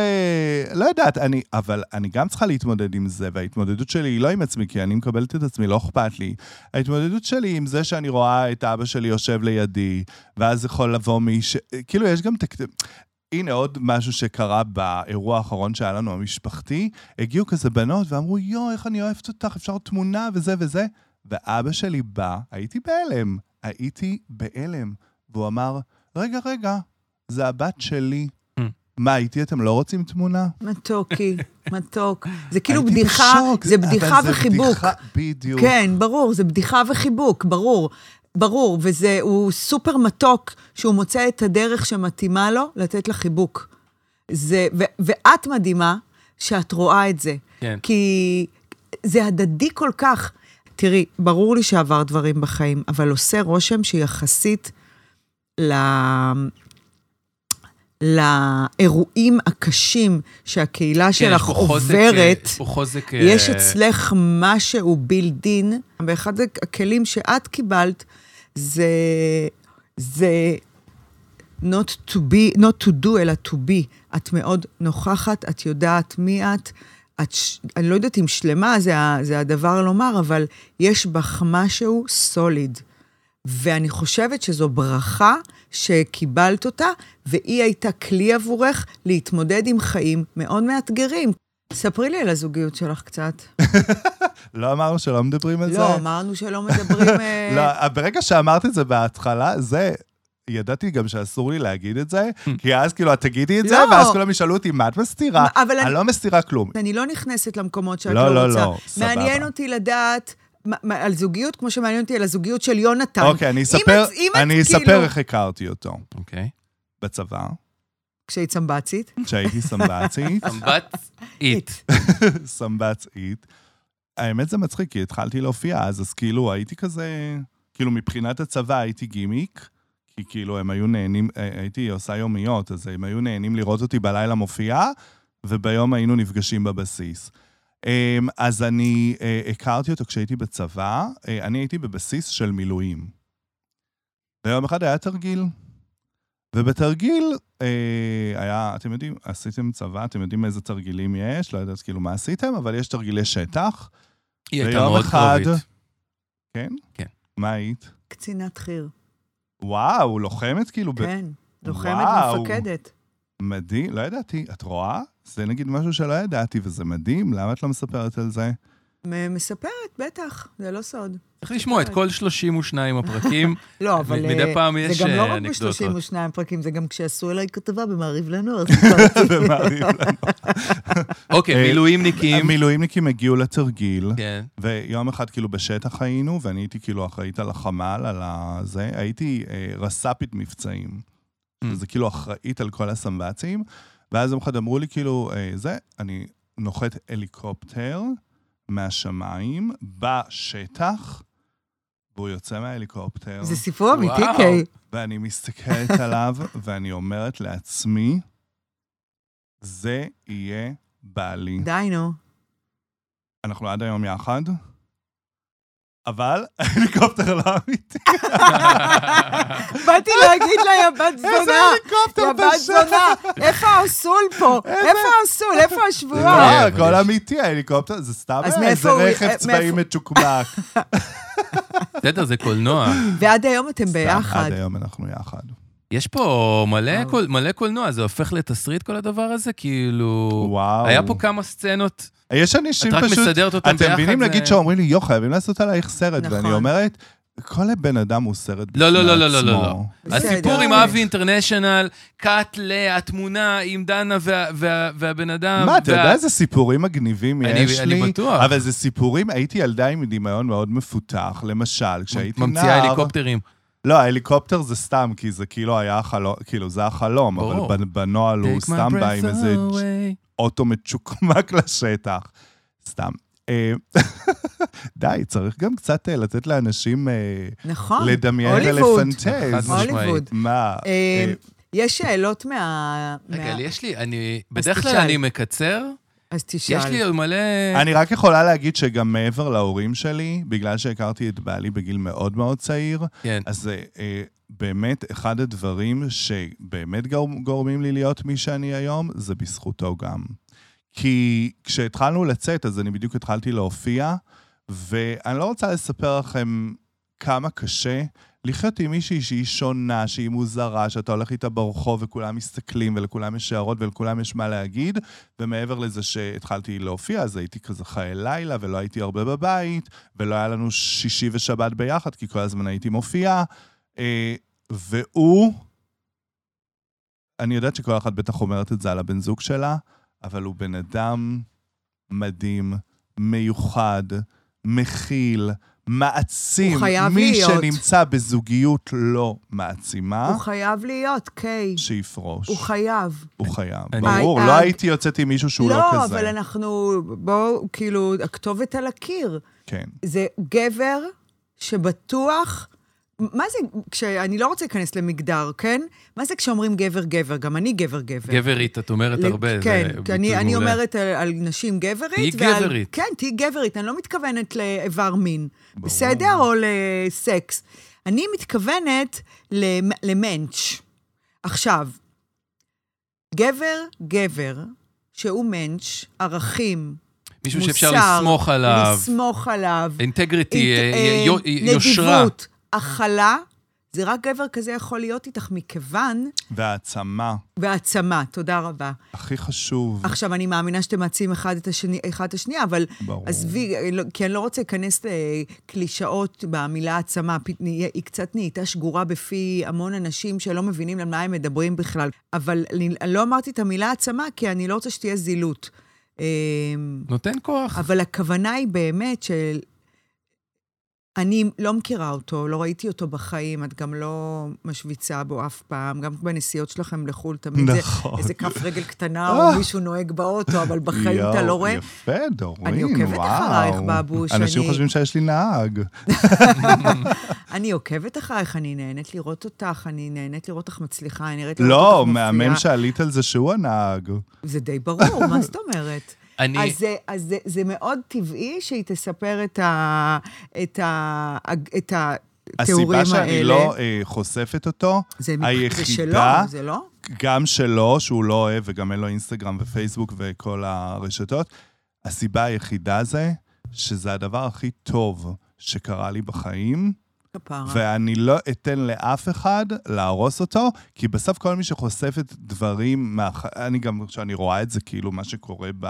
S2: לא יודעת, אני... אבל אני גם צריכה להתמודד עם זה, וההתמודדות שלי היא לא עם עצמי, כי אני מקבלת את עצמי, לא אכפת לי. ההתמודדות שלי עם זה שאני רואה את אבא שלי יושב לידי, ואז יכול לבוא מיש... כאילו, יש גם תקדים... הנה עוד משהו שקרה באירוע האחרון שהיה לנו המשפחתי, הגיעו כזה בנות ואמרו, יואו, איך אני אוהבת אותך, אפשר תמונה וזה וזה. ואבא שלי בא, הייתי בהלם. הייתי בהלם. והוא אמר, רגע, רגע, זה הבת שלי.
S3: Mm.
S2: מה, איתי אתם לא רוצים תמונה?
S1: מתוקי, מתוק. זה כאילו בדיחה,
S2: בשוק,
S1: זה בדיחה וחיבוק.
S2: בדיחה, בדיוק.
S1: כן, ברור, זה בדיחה וחיבוק, ברור. ברור, וזה, הוא סופר מתוק שהוא מוצא את הדרך שמתאימה לו לתת לה חיבוק. זה, ו, ואת מדהימה שאת רואה את זה.
S3: כן.
S1: כי זה הדדי כל כך. תראי, ברור לי שעבר דברים בחיים, אבל עושה רושם שיחסית ל... לאירועים הקשים שהקהילה
S3: כן,
S1: שלך
S3: יש פה חוזק,
S1: עוברת,
S3: אה, חוזק... אה,
S1: יש אצלך משהו בילדין, ואחד הכלים שאת קיבלת זה, זה not to be, not to do, אלא to be. את מאוד נוכחת, את יודעת מי את. את אני לא יודעת אם שלמה זה, זה הדבר לומר, אבל יש בך משהו סוליד. ואני חושבת שזו ברכה שקיבלת אותה, והיא הייתה כלי עבורך להתמודד עם חיים מאוד מאתגרים. ספרי לי על הזוגיות שלך קצת.
S2: לא אמרנו שלא מדברים על זה?
S1: לא, אמרנו שלא מדברים... אה,
S2: לא, ברגע שאמרת את זה בהתחלה, זה... ידעתי גם שאסור לי להגיד את זה, כי אז כאילו, את תגידי את זה,
S1: לא.
S2: ואז כולם ישאלו אותי, מה את מסתירה?
S1: אבל אני-
S2: אני לא מסתירה כלום.
S1: אני לא נכנסת למקומות שאת
S2: לא,
S1: לא,
S2: לא,
S1: רוצה.
S2: לא, סבבה.
S1: מעניין אותי לדעת על זוגיות, כמו שמעניין אותי על הזוגיות של יונתן.
S2: אוקיי, אני
S1: אם
S2: אספר,
S1: את- אם את
S2: אני
S1: כאילו-
S2: אספר איך הכרתי אותו.
S3: אוקיי.
S2: בצבא,
S1: כשהיית סמב"צית.
S2: כשהייתי סמב"צית,
S3: סמבט איט.
S2: סמב"צית. האמת זה מצחיק, כי התחלתי להופיע אז, אז כאילו הייתי כזה, כאילו מבחינת הצבא הייתי גימיק, כי כאילו הם היו נהנים, אה, הייתי עושה יומיות, אז הם היו נהנים לראות אותי בלילה מופיעה, וביום היינו נפגשים בבסיס. אמ, אז אני אה, הכרתי אותו כשהייתי בצבא, אה, אני הייתי בבסיס של מילואים. ויום אחד היה תרגיל. ובתרגיל אה, היה, אתם יודעים, עשיתם צבא, אתם יודעים איזה תרגילים יש, לא יודעת כאילו מה עשיתם, אבל יש תרגילי שטח.
S3: היא הייתה מאוד
S2: אחד-
S3: קרובית.
S2: כן?
S3: כן.
S2: מה היית?
S1: קצינת חי"ר.
S2: וואו, לוחמת כאילו? ב-
S1: כן, לוחמת
S2: וואו.
S1: ומפקדת.
S2: מדהים, לא ידעתי. את רואה? זה נגיד משהו שלא ידעתי, וזה מדהים, למה את לא מספרת על זה?
S1: מספרת, בטח, זה לא סוד.
S3: צריך לשמוע את כל 32 הפרקים.
S1: לא, אבל
S3: מדי
S1: אה,
S3: פעם יש
S1: זה גם לא
S3: אה,
S1: רק
S3: אנקדוטות.
S1: ב-32 פרקים, זה גם כשעשו אליי כתבה במעריב לנוער, סיפרתי.
S2: ומעריב לנו.
S3: אוקיי,
S2: אה,
S3: מילואימניקים.
S2: המילואימניקים הגיעו לתרגיל,
S3: כן.
S2: ויום אחד כאילו בשטח היינו, ואני הייתי כאילו אחראית על החמ"ל, על הזה, הייתי אה, רס"פית מבצעים.
S3: Mm.
S2: שזה כאילו אחראית על כל הסמב"צים, ואז יום אחד אמרו לי כאילו, אה, זה, אני נוחת הליקופטר מהשמיים בשטח, והוא יוצא מההליקופטר,
S1: זה סיפור אמיתי. קיי.
S2: ואני מסתכלת עליו, ואני אומרת לעצמי, זה יהיה בעלי.
S1: די, נו.
S2: אנחנו עד היום יחד, אבל ההליקופטר לא אמיתי.
S1: באתי להגיד לה, יא בת
S2: איזה
S1: זונה.
S2: הליקופטר
S1: יא בת
S2: בשטח?
S1: זונה. איפה האוסול פה? איפה האוסול? איפה
S3: לא
S1: השבועה?
S2: לא, הכל
S3: יש.
S2: אמיתי, ההליקופטר, זה סתם
S1: אז
S2: איזה רכב
S1: אה,
S2: צבאי מצ'וקמק.
S3: בסדר, זה קולנוע.
S1: ועד היום אתם
S2: סתם,
S1: ביחד.
S2: עד היום אנחנו יחד.
S3: יש פה מלא. קול- מלא קולנוע, זה הופך לתסריט כל הדבר הזה? כאילו...
S2: וואו.
S3: היה פה כמה סצנות,
S2: יש אנשים
S3: את רק
S2: פשוט...
S3: מסדרת אותם ביחד.
S2: אתם מבינים,
S3: זה-
S2: נגיד שאומרים לי, יו, חייבים לעשות עלייך סרט, ואני
S1: נכון.
S2: אומרת, כל בן אדם הוא סרט בפני
S3: לא,
S2: עצמו.
S3: לא, לא, לא, לא, לא.
S1: בסדר.
S3: הסיפור עם אבי אינטרנשיונל, קאט לתמונה עם דנה וה- וה- והבן אדם.
S2: מה, אתה
S3: וה-
S2: יודע איזה סיפורים מגניבים
S3: אני-
S2: יש
S3: אני
S2: לי?
S3: בטוח.
S2: אבל זה סיפורים, הייתי ילדה עם דמיון מאוד מפותח. למשל, כשהייתי נער...
S3: ממציאה הליקופטרים.
S2: לא, ההליקופטר זה סתם, כי זה כאילו היה החלום, כאילו, זה החלום,
S3: ברור.
S2: אבל בנוהל הוא סתם בא עם איזה. אוטו מצ'וקמק לשטח. סתם. אה, די, צריך גם קצת אה, לתת לאנשים אה,
S1: נכון.
S2: לדמיין. ולפנטז.
S3: משמעית.
S1: הוליווד.
S2: מה?
S1: יש שאלות מה...
S3: רגע,
S1: מה-
S3: יש לי, אני... בדרך כלל. אני מקצר,
S1: אז תשאל.
S3: יש לי מלא...
S2: אני רק יכולה להגיד שגם מעבר להורים שלי, בגלל שהכרתי את בעלי בגיל מאוד מאוד צעיר,
S3: כן.
S2: אז זה אה, באמת אחד הדברים שבאמת גור- גורמים לי להיות מי שאני היום, זה בזכותו גם. כי כשהתחלנו לצאת, אז אני בדיוק התחלתי להופיע, ואני לא רוצה לספר לכם כמה קשה לחיות עם מישהי שהיא שונה, שהיא מוזרה, שאתה הולך איתה ברחוב וכולם מסתכלים ולכולם יש הערות ולכולם יש מה להגיד, ומעבר לזה שהתחלתי להופיע, אז הייתי כזה חיי לילה ולא הייתי הרבה בבית, ולא היה לנו שישי ושבת ביחד, כי כל הזמן הייתי מופיע. אה, והוא, אני יודעת שכל אחת בטח אומרת את זה על הבן זוג שלה, אבל הוא בן אדם מדהים, מיוחד, מכיל, מעצים.
S1: הוא חייב
S2: מי
S1: להיות.
S2: שנמצא בזוגיות לא מעצימה,
S1: הוא חייב להיות, קיי.
S2: שיפרוש.
S1: הוא חייב.
S2: הוא חייב.
S3: אני-
S2: ברור, לא הייתי יוצאת עם מישהו שהוא לא
S1: לא,
S2: כזה.
S1: אבל אנחנו, בואו, כאילו, הכתובת על הקיר.
S2: כן.
S1: זה גבר שבטוח... מה זה, כשאני לא רוצה להיכנס למגדר, כן? מה זה כשאומרים גבר-גבר? גם אני גבר-גבר.
S3: גברית, את אומרת הרבה.
S1: כן,
S3: זה
S1: כי אני, אני. אומרת על, על נשים גברית.
S3: תהיי גברית.
S1: כן, תהיי גברית. אני לא מתכוונת לאיבר מין.
S2: ברור.
S1: בסדר? או לסקס. אני מתכוונת למ- למנץ'. עכשיו, גבר, גבר, שהוא מענץ', ערכים,
S3: מישהו
S1: מוסר,
S3: שאפשר לסמוך עליו,
S1: לסמוך עליו,
S3: אינטגריטי,
S1: אינט-
S3: אה,
S1: אה,
S3: יו- יושרה.
S1: נדיבות, הכלה, זה רק גבר כזה יכול להיות איתך מכיוון,
S2: והעצמה,
S1: והעצמה, תודה רבה.
S2: הכי חשוב.
S1: עכשיו, אני מאמינה שאתם מעצימים אחד את השני, אחד את השנייה, אבל
S2: ברור.
S1: עזבי, אה, לא- כי אני לא רוצה להיכנס לקלישאות במילה העצמה, היא קצת נהייתה שגורה בפי המון אנשים שלא מבינים על מה הם מדברים בכלל. אבל אני אני לא אמרתי את המילה העצמה, כי אני לא רוצה שתהיה זילות. אה,
S3: נותן כוח.
S1: אבל הכוונה היא באמת של... אני לא מכירה אותו, לא ראיתי אותו בחיים, את גם לא משוויצה בו אף פעם, גם בנסיעות שלכם לחו"ל תמיד
S2: נכון.
S1: זה איזה כף רגל קטנה או מישהו נוהג באוטו, אבל בחיים אתה לא רואה.
S2: יפה, דורין,
S1: אני עוקבת
S2: וואו.
S1: אחרייך, בבוש,
S2: אנשים
S1: אני-
S2: חושבים שיש לי נהג.
S1: אני עוקבת אחרייך, אני נהנית לראות אותך, אני נהנית לראות אותך מצליחה, אני נראית לראות
S2: לא,
S1: אותך מופיעה.
S2: מהמם שעלית על זה שהוא הנהג.
S1: זה די ברור, מה זאת אומרת?
S3: אני...
S1: אז, זה, אז זה, זה מאוד טבעי שהיא תספר את, ה, את, ה, את התיאורים
S2: הסיבה
S1: האלה.
S2: שאני לא אה, חושפת אותו,
S1: זה, מ- זה
S2: היחידה,
S1: שלו, זה לא?
S2: גם שלו, שהוא לא אוהב, וגם אין לו אינסטגרם ופייסבוק וכל הרשתות, הסיבה היחידה זה שזה הדבר הכי טוב שקרה לי בחיים,
S1: כפרה.
S2: ואני לא אתן לאף אחד להרוס אותו, כי בסוף כל מי שחושף את דברים, מהח... אני גם, כשאני רואה את זה, כאילו, מה שקורה ב...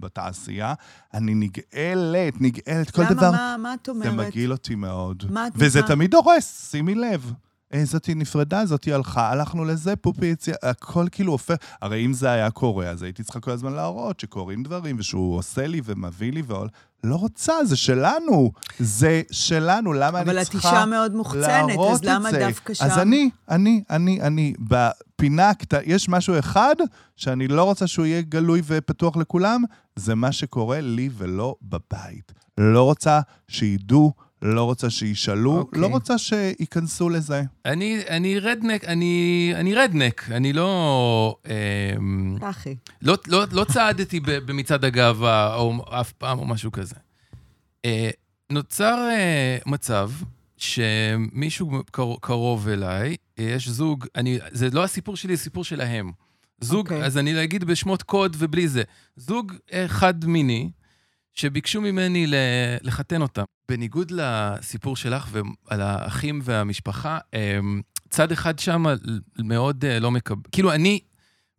S2: בתעשייה, אני נגאלת, נגאלת, כל
S1: למה,
S2: דבר.
S1: מה, מה את אומרת?
S2: זה מגעיל אותי מאוד.
S1: מה את-
S2: וזה
S1: מה?
S2: תמיד הורס, שימי לב. אה, זאתי נפרדה, זאתי הלכה, הלכנו לזה, פופי יציאה, הכל כאילו הופך... הרי אם זה היה קורה, אז הייתי צריכה כל הזמן להראות שקורים דברים, ושהוא עושה לי ומביא לי ועול. לא רוצה, זה שלנו. זה שלנו, למה
S1: אבל
S2: אני
S1: את
S2: צריכה
S1: אישה מאוד מוחצנת,
S2: להראות
S1: אז למה
S2: את זה?
S1: דווקא שם?
S2: אז אני, אני, אני, אני, בפינה הקטנה, יש משהו אחד שאני לא רוצה שהוא יהיה גלוי ופתוח לכולם, זה מה שקורה לי ולא בבית. לא רוצה שידעו, לא רוצה שישאלו,
S1: אוקיי.
S2: לא רוצה שייכנסו לזה.
S3: אני, אני רדנק, אני, אני רדנק, אני לא, אמ,
S1: אחי.
S3: לא, לא, לא צעדתי במצעד הגאווה או אף פעם או משהו כזה. אה, נוצר אה, מצב שמישהו קרוב, קרוב אליי, אה, יש זוג, אני, זה לא הסיפור שלי, זה סיפור שלהם. זוג,
S1: אוקיי.
S3: אז אני אגיד בשמות קוד ובלי זה. זוג חד-מיני, שביקשו ממני לחתן אותם. בניגוד לסיפור שלך ועל האחים והמשפחה, אמ, צד אחד שם מאוד אה, לא מקבל... כאילו, אני,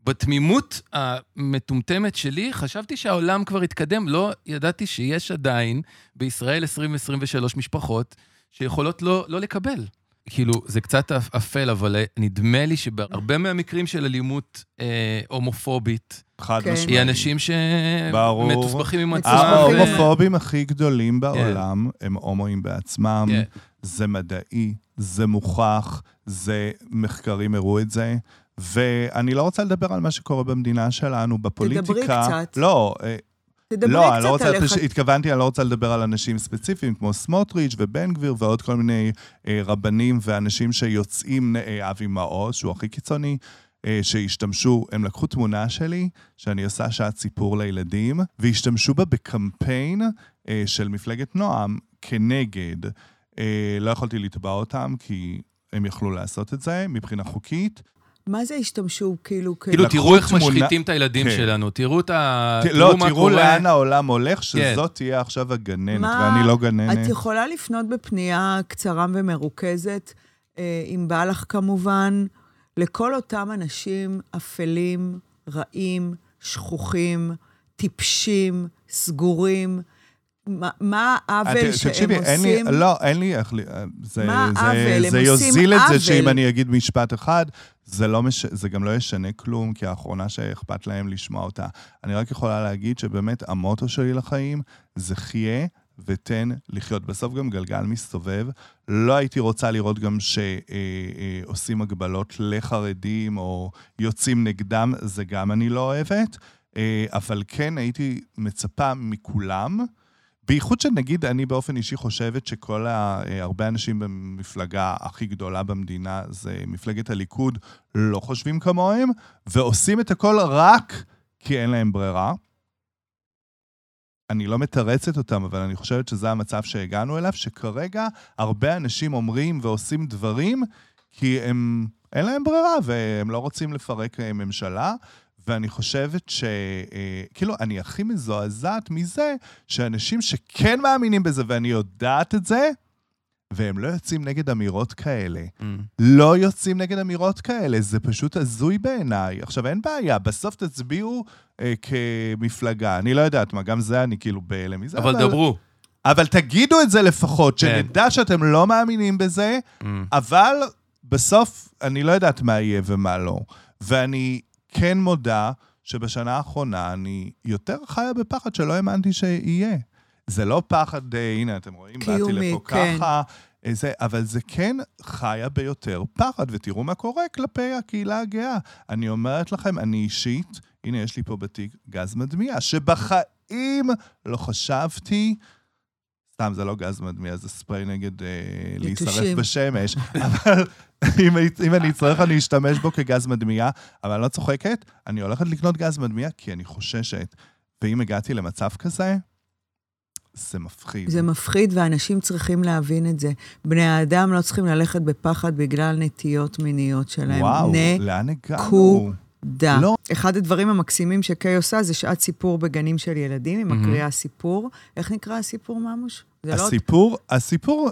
S3: בתמימות המטומטמת שלי, חשבתי שהעולם כבר התקדם. לא ידעתי שיש עדיין בישראל 2023 משפחות שיכולות לא, לא לקבל. כאילו, זה קצת אפ- אפל, אבל אה, נדמה לי שבהרבה מהמקרים של אלימות אה, הומופובית,
S2: חד
S1: כן.
S2: משמעית.
S3: היא אנשים. שמתוסבכים עם עצמם.
S1: מתוסבכים.
S3: ו-
S2: ההומופובים הכי גדולים בעולם הם הומואים בעצמם.
S3: כן.
S2: זה מדעי, זה מוכח, זה מחקרים הראו את זה. ואני לא רוצה לדבר על מה שקורה במדינה שלנו, בפוליטיקה.
S1: קצת.
S2: לא, אה,
S1: תדברי
S2: לא, לא
S1: קצת
S2: רוצה,
S1: עליך.
S2: פש... התכוונתי, אני לא רוצה לדבר על אנשים ספציפיים כמו סמוטריץ' ובן גביר ועוד כל מיני אה, רבנים ואנשים שיוצאים, אה, אבי מעוז, שהוא הכי קיצוני, אה, שהשתמשו, הם לקחו תמונה שלי, שאני עושה שעת סיפור לילדים, והשתמשו בה בקמפיין אה, של מפלגת נועם כנגד. אה, לא יכולתי לתבע אותם, כי הם יכלו לעשות את זה מבחינה חוקית.
S1: מה זה השתמשו, כאילו,
S3: כאילו, תראו איך משחיתים את הילדים
S2: כן.
S3: שלנו, תראו את ה...
S2: לא, תראו. לאן העולם הולך,
S3: כן.
S2: שזאת תהיה עכשיו הגננת, ואני לא גננת.
S1: את יכולה לפנות בפנייה קצרה ומרוכזת, אה, עם בעלך כמובן, לכל אותם אנשים אפלים, רעים, שכוחים, טיפשים, סגורים. מה- העוול שהם
S2: תקשיבי,
S1: עושים?
S2: לא, אין לי איך... ל- זה,
S1: מה
S2: זה,
S1: העוול?
S2: זה יוזיל את זה שאם. אני אגיד משפט אחד, זה, לא מש... זה גם לא ישנה כלום, כי האחרונה שאכפת להם לשמוע אותה. אני רק יכולה להגיד שבאמת המוטו שלי לחיים זה חיה ותן לחיות. בסוף גם גלגל מסתובב. לא הייתי רוצה לראות גם שעושים הגבלות לחרדים או יוצאים נגדם, זה גם אני לא אוהבת. אה, אבל כן הייתי מצפה מכולם, בייחוד שנגיד, אני באופן אישי חושבת שכל ה... אה, הרבה אנשים במפלגה הכי גדולה במדינה, זה מפלגת הליכוד, לא חושבים כמוהם, ועושים את הכל רק כי אין להם ברירה. אני לא מתרצת אותם, אבל אני חושבת שזה המצב שהגענו אליו, שכרגע הרבה אנשים אומרים ועושים דברים כי הם, אין להם ברירה והם לא רוצים לפרק אה, ממשלה. ואני חושבת ש... אה, כאילו, אני הכי מזועזעת מזה שאנשים שכן מאמינים בזה, ואני יודעת את זה, והם לא יוצאים נגד אמירות כאלה.
S3: Mm.
S2: לא יוצאים נגד אמירות כאלה, זה פשוט הזוי בעיניי. עכשיו, אין בעיה, בסוף תצביעו אה, כמפלגה. אני לא יודעת מה, גם זה אני כאילו בהלם מזה.
S3: אבל דברו.
S2: אבל תגידו את זה לפחות,
S3: כן.
S2: שנדע שאתם לא מאמינים בזה,
S3: Mm.
S2: אבל בסוף אני לא יודעת מה יהיה ומה לא. ואני כן מודה שבשנה האחרונה אני יותר חיה בפחד שלא האמנתי שיהיה. זה לא פחד, אה, הנה, אתם רואים, באתי
S1: קיומי,
S2: לפה
S1: כן.
S2: ככה, אה, זה, אבל זה כן חיה ביותר פחד, ותראו מה קורה כלפי הקהילה הגאה. אני אומרת לכם, אני אישית, הנה, יש לי פה בתיק גז מדמיע, שבחיים לא חשבתי... סתם, זה לא גז מדמיע, זה ספרי נגד אה, להישרף. בשמש, אבל אם, אם אני אצטרך, אני אשתמש בו כגז מדמיע, אבל אני לא צוחקת, אני הולכת לקנות גז מדמיע כי אני חוששת. ואם הגעתי למצב כזה, זה מפחיד.
S1: זה מפחיד, ואנשים צריכים להבין את זה. בני האדם לא צריכים ללכת בפחד בגלל נטיות מיניות שלהם.
S2: וואו. לאן הגענו?
S1: קו- דה.
S2: לא.
S1: אחד הדברים המקסימים שקיי עושה זה שעת סיפור בגנים של ילדים, היא
S3: מהמם.
S1: מקריאה סיפור. איך נקרא הסיפור, ממוש? לא,
S2: הסיפור, הסיפור,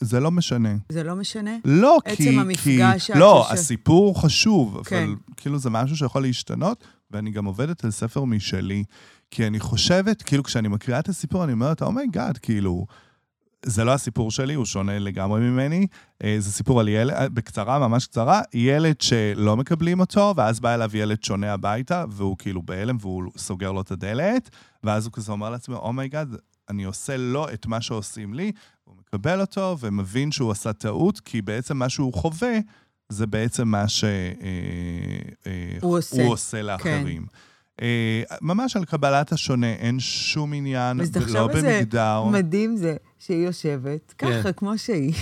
S2: זה לא משנה.
S1: זה לא משנה?
S2: לא,
S1: עצם
S2: כי...
S1: המפגש
S2: כי לא,
S1: יושב-
S2: הסיפור חשוב,
S1: כן.
S2: אבל כאילו זה משהו שיכול להשתנות, ואני גם עובדת על ספר משלי. כי אני חושבת, כאילו כשאני מקריאה את הסיפור, אני אומרת, oh my god, כאילו, זה לא הסיפור שלי, הוא שונה לגמרי ממני. אה, זה סיפור על ילד, אה, בקצרה, ממש קצרה, ילד שלא מקבלים אותו, ואז בא אליו ילד שונה הביתה, והוא כאילו בהלם, והוא סוגר לו את הדלת, ואז הוא כזה אומר לעצמו, oh my god, אני עושה לו את מה שעושים לי, הוא מקבל אותו ומבין שהוא עשה טעות, כי בעצם מה שהוא חווה, זה בעצם מה שהוא
S1: הוא עושה.
S2: הוא עושה לאחרים. אה, ממש על קבלת השונה, אין שום עניין, לא
S1: איזה
S2: במגדר.
S1: מדהים זה שהיא יושבת,
S3: כן.
S1: ככה, כמו שהיא.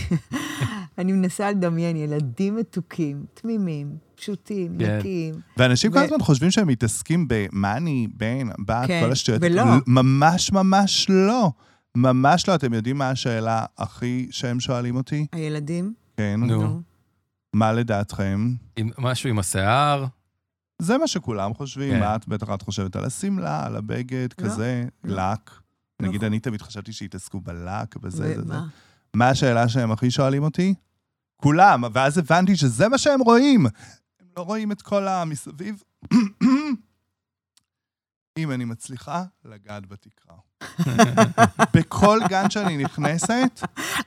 S1: אני מנסה לדמיין ילדים מתוקים, תמימים, פשוטים,
S3: כן.
S1: נקיים.
S2: ואנשים כל הזמן חושבים שהם מתעסקים במה אני, בן, בת,
S1: כן,
S2: כל השטויות.
S1: ולא.
S2: ממש ממש לא. ממש לא. אתם יודעים מה השאלה הכי שהם שואלים אותי?
S1: הילדים?
S2: כן.
S3: נו.
S2: מה לדעתכם?
S3: עם- משהו עם השיער.
S2: זה מה שכולם חושבים.
S3: כן.
S2: מה את בטח את חושבת על השמלה, על הבגד,
S1: לא,
S2: כזה,
S1: לא.
S2: לק. נגיד,
S1: נכון.
S2: אני תמיד חשבתי שיתעסקו בלק, בזה, זה, זה.
S1: ומה?
S2: מה השאלה שהם הכי שואלים אותי? כולם, ואז הבנתי שזה מה שהם רואים. לא רואים את כל המסביב. אם אני מצליחה, לגעת בתקרה. בכל גן שאני נכנסת,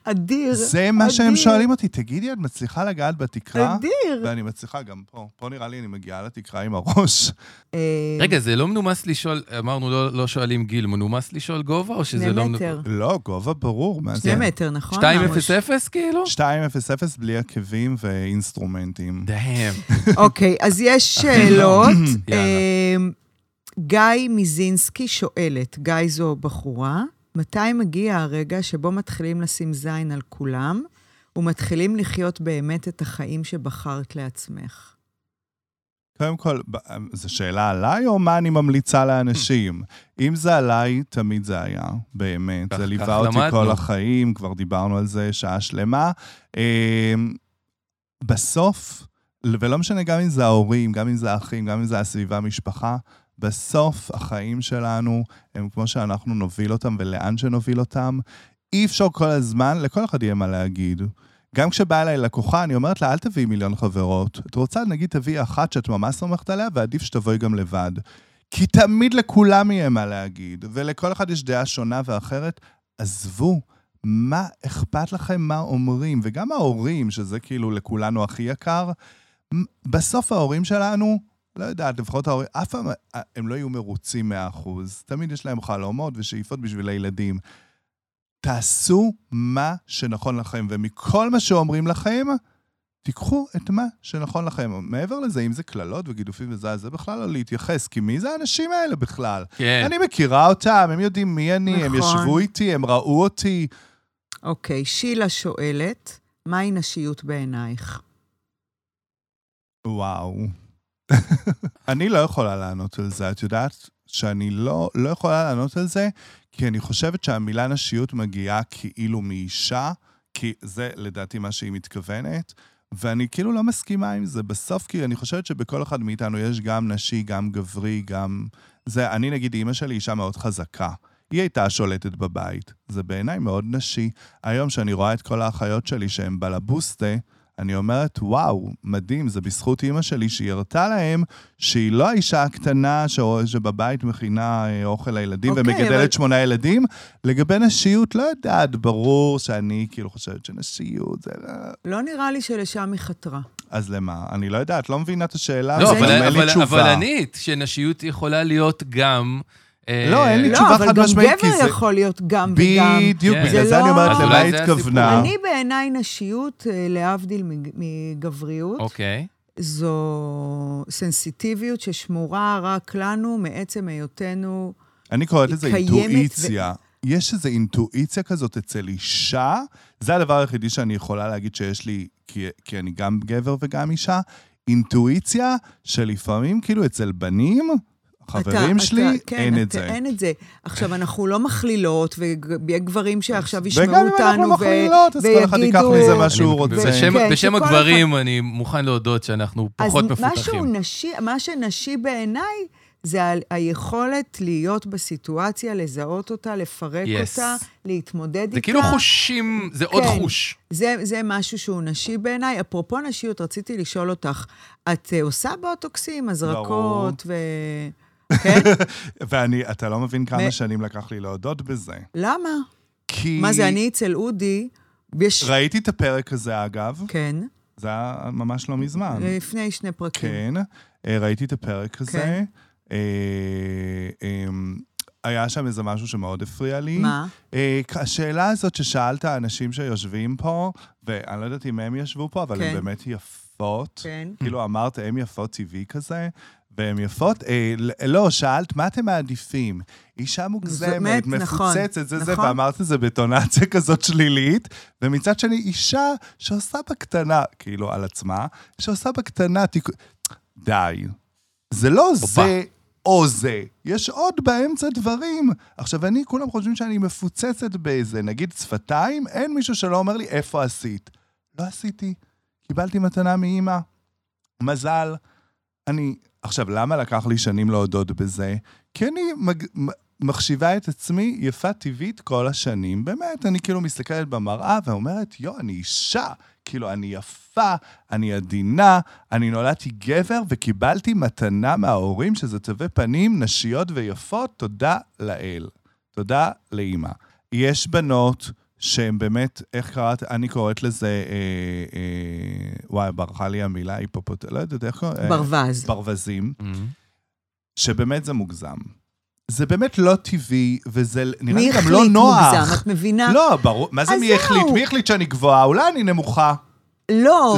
S1: אדיר.
S2: זה מה שהם
S1: אדיר.
S2: שואלים אותי. תגידי, את מצליחה לגעת בתקרה?
S1: אדיר.
S2: ואני מצליחה גם פה. פה נראה לי אני מגיעה לתקרה עם הראש.
S1: אה,
S3: רגע, זה לא מנומס לשאול, אמרנו לא לא שואלים גיל, מנומס לשאול גובה, או שזה
S1: שני
S3: לא...
S1: מטר.
S2: לא, גובה ברור, מה
S1: שני
S2: זה?
S1: מטר, נכון?
S3: 200 כאילו?
S2: 200 בלי עקבים ואינסטרומנטים.
S3: דאם.
S1: אוקיי, אז יש שאלות.
S3: יאללה.
S1: אמ, גיא מיזינסקי שואלת, גיא זו בחורה, מתי מגיע הרגע שבו מתחילים לשים זין על כולם, ומתחילים לחיות באמת את החיים שבחרת לעצמך?
S2: קודם כל, ב- זו שאלה עליי, או מה אני ממליצה לאנשים? אם זה עליי, תמיד זה היה, באמת.
S3: כך-
S2: זה ליווה אותי
S3: למדנו.
S2: כל החיים, כבר דיברנו על זה שעה שלמה. אמ, בסוף, ולא משנה גם אם זה ההורים, גם אם זה האחים, גם אם זה הסביבה, המשפחה, בסוף החיים שלנו הם כמו שאנחנו נוביל אותם ולאן שנוביל אותם. אי אפשר כל הזמן, לכל אחד יהיה מה להגיד. גם כשבאה אליי לקוחה, אני אומרת לה, אל תביאי מיליון חברות. את רוצה, נגיד, תביאי אחת שאת ממש סומכת עליה, ועדיף שתבואי גם לבד. כי תמיד לכולם יהיה מה להגיד, ולכל אחד יש דעה שונה ואחרת. עזבו, מה אכפת לכם מה אומרים? וגם ההורים, שזה כאילו לכולנו הכי יקר, בסוף ההורים שלנו, לא יודעת, לפחות ההורים, אף פעם הם לא יהיו מרוצים 100%. תמיד יש להם חלומות ושאיפות בשביל הילדים. תעשו מה שנכון לכם, ומכל מה שאומרים לכם, תיקחו את מה שנכון לכם. מעבר לזה, אם זה קללות וגידופים וזה, זה בכלל לא להתייחס, כי מי זה האנשים האלה בכלל?
S3: כן.
S2: אני מכירה אותם, הם יודעים מי אני,
S1: נכון.
S2: הם ישבו איתי, הם ראו אותי.
S1: אוקיי, שילה שואלת, מהי נשיות בעינייך?
S2: וואו. אני לא יכולה לענות על זה. את יודעת שאני לא, לא יכולה לענות על זה, כי אני חושבת שהמילה נשיות מגיעה כאילו מאישה, כי זה לדעתי מה שהיא מתכוונת, ואני כאילו לא מסכימה עם זה. בסוף, כי אני חושבת שבכל אחד מאיתנו יש גם נשי, גם גברי, גם... זה, אני נגיד, אימא שלי אישה מאוד חזקה. היא הייתה שולטת בבית. זה בעיניי מאוד נשי. היום, שאני רואה את כל האחיות שלי שהן בלבוסטה, אני אומרת, וואו, מדהים, זה בזכות אימא שלי שהיא הראתה להם שהיא לא האישה הקטנה ש... שבבית מכינה אה, אוכל לילדים
S1: אוקיי,
S2: ומגדלת
S1: אבל-
S2: שמונה ילדים. לגבי נשיות, לא יודעת, ברור שאני כאילו חושבת שנשיות זה...
S1: לא נראה לי שלשם היא חתרה.
S2: אז למה? אני לא יודעת, לא מבינה את השאלה.
S3: לא,
S2: הזאת,
S3: אבל,
S2: גם אין לי
S3: אבל,
S2: תשובה.
S3: אבל ענית שנשיות יכולה להיות גם...
S2: לא, אין לי
S1: לא,
S2: תשובה
S1: אבל
S2: חד
S1: גם
S2: משמעית, כי
S1: גבר
S2: זה-
S1: יכול להיות גם וגם.
S2: בדיוק,
S3: כן.
S2: בגלל
S1: זה
S2: אני
S1: לא-
S2: אומרת,
S1: אז
S2: למה התכוונה?
S1: אני בעיניי נשיות, אה, להבדיל מג- מגבריות,
S3: אוקיי.
S1: זו סנסיטיביות ששמורה רק לנו מעצם היותנו...
S2: אני קוראת לזה
S1: קיימת
S2: אינטואיציה. יש איזו אינטואיציה כזאת אצל אישה, זה הדבר היחידי שאני יכולה להגיד שיש לי, כי, כי אני גם גבר וגם אישה, אינטואיציה שלפעמים, כאילו, אצל בנים, חברים
S1: אתה-
S2: שלי,
S1: אתה- כן,
S2: אין
S1: אתה,
S2: את זה.
S1: אין את זה. עכשיו, אנחנו לא מכלילות, ויהיה גברים שעכשיו ישמעו
S2: וגם אם
S1: אותנו,
S2: אנחנו מכלילות, אז כל אחד ייקח
S1: ויגידו-
S2: מזה מה
S3: אני-
S2: שהוא רוצה.
S3: בשם,
S1: כן,
S3: בשם הגברים, אני מוכן להודות שאנחנו פחות
S1: אז משהו
S3: מפותחים.
S1: נשי, מה שנשי בעיניי, זה ה- היכולת להיות בסיטואציה, לזהות אותה, לפרק
S3: Yes.
S1: אותה, להתמודד איתה.
S3: זה כאילו חושים, זה עוד
S1: כן.
S3: חוש.
S1: זה, זה משהו שהוא נשי בעיניי. אפרופו נשיות, רציתי לשאול אותך, את עושה בוטוקסים, הזרקות ו... כן?
S2: ואני, אתה לא מבין כמה שנים לקח לי להודות בזה.
S1: למה?
S2: כי...
S1: מה זה, אני אצל אודי, יש...
S2: ראיתי את הפרק הזה, אגב,
S1: כן,
S2: זה היה ממש לא מזמן.
S1: לפני שני פרקים.
S2: כן, אה, ראיתי את הפרק הזה.
S1: כן.
S2: אה, אמ, היה שם איזה משהו שמאוד הפריע לי.
S1: מה?
S2: אה, השאלה הזאת ששאלת האנשים שיושבים פה, ואני לא יודעת אם הם ישבו פה, אבל
S1: כן.
S2: הן באמת יפות.
S1: כן.
S2: כאילו אמרת, הן יפות טבעי כזה, והן יפות. אה, לא, שאלת, מה אתם מעדיפים? אישה מוגזמת,
S1: נכון,
S2: מפוצצת, זה זה,
S1: נכון.
S2: ואמרת את זה בטונציה כזאת שלילית, ומצד שני, אישה שעושה בקטנה, כאילו, על עצמה, שעושה בקטנה תיק... די. זה לא זה או זה, יש עוד באמצע דברים. עכשיו, אני, כולם חושבים שאני מפוצצת באיזה, נגיד שפתיים, אין מישהו שלא אומר לי, איפה עשית? לא עשיתי. קיבלתי מתנה מאימא. מזל. אני... עכשיו, למה לקח לי שנים להודות בזה? כי אני מג... מחשיבה את עצמי יפה טבעית כל השנים. באמת, אני כאילו מסתכלת במראה ואומרת, יו, אני אישה. כאילו, אני יפה, אני עדינה, אני נולדתי גבר וקיבלתי מתנה מההורים שזה תווי פנים נשיות ויפות, תודה לאל. תודה לאימא. יש בנות שהן באמת, איך קראת? אני קוראת לזה, אה, אה, וואי, ברחה לי המילה, היפופוט... לא יודעת איך קוראים? אה,
S1: ברווז.
S2: ברווזים,
S3: Mhm.
S2: שבאמת זה מוגזם. זה באמת לא טבעי, וזה נראה
S1: מי
S2: לי גם
S1: החליט
S2: לא נוח.
S1: מוגזם? את מבינה?
S2: לא, ברור. מה זה מי
S1: זהו.
S2: החליט? מי החליט שאני גבוהה? אולי אני נמוכה.
S1: לא.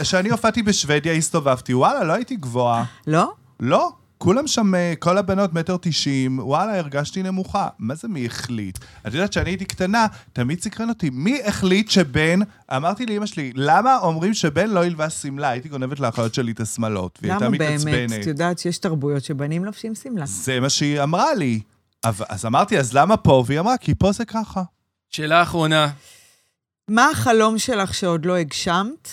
S2: כשאני הופעתי בשוודיה, הסתובבתי, וואלה, לא הייתי גבוהה.
S1: לא?
S2: לא. כולם שם, אה, כל הבנות מטר תשעים, וואלה, הרגשתי נמוכה. מה זה מי החליט? את יודעת, כשאני הייתי קטנה, תמיד סקרן אותי. מי החליט שבן, אמרתי לאמא שלי, למה אומרים שבן לא ילבש שמלה? הייתי גונבת לאחיות שלי את השמלות, והיא הייתה
S1: למה באמת?
S2: מתעצבנת.
S1: את יודעת שיש תרבויות שבנים לובשים שמלה.
S2: זה מה שהיא אמרה לי. אבל- אז אמרתי, אז למה פה? והיא אמרה, כי פה זה ככה.
S3: שאלה אחרונה.
S1: מה החלום שלך שעוד לא הגשמת?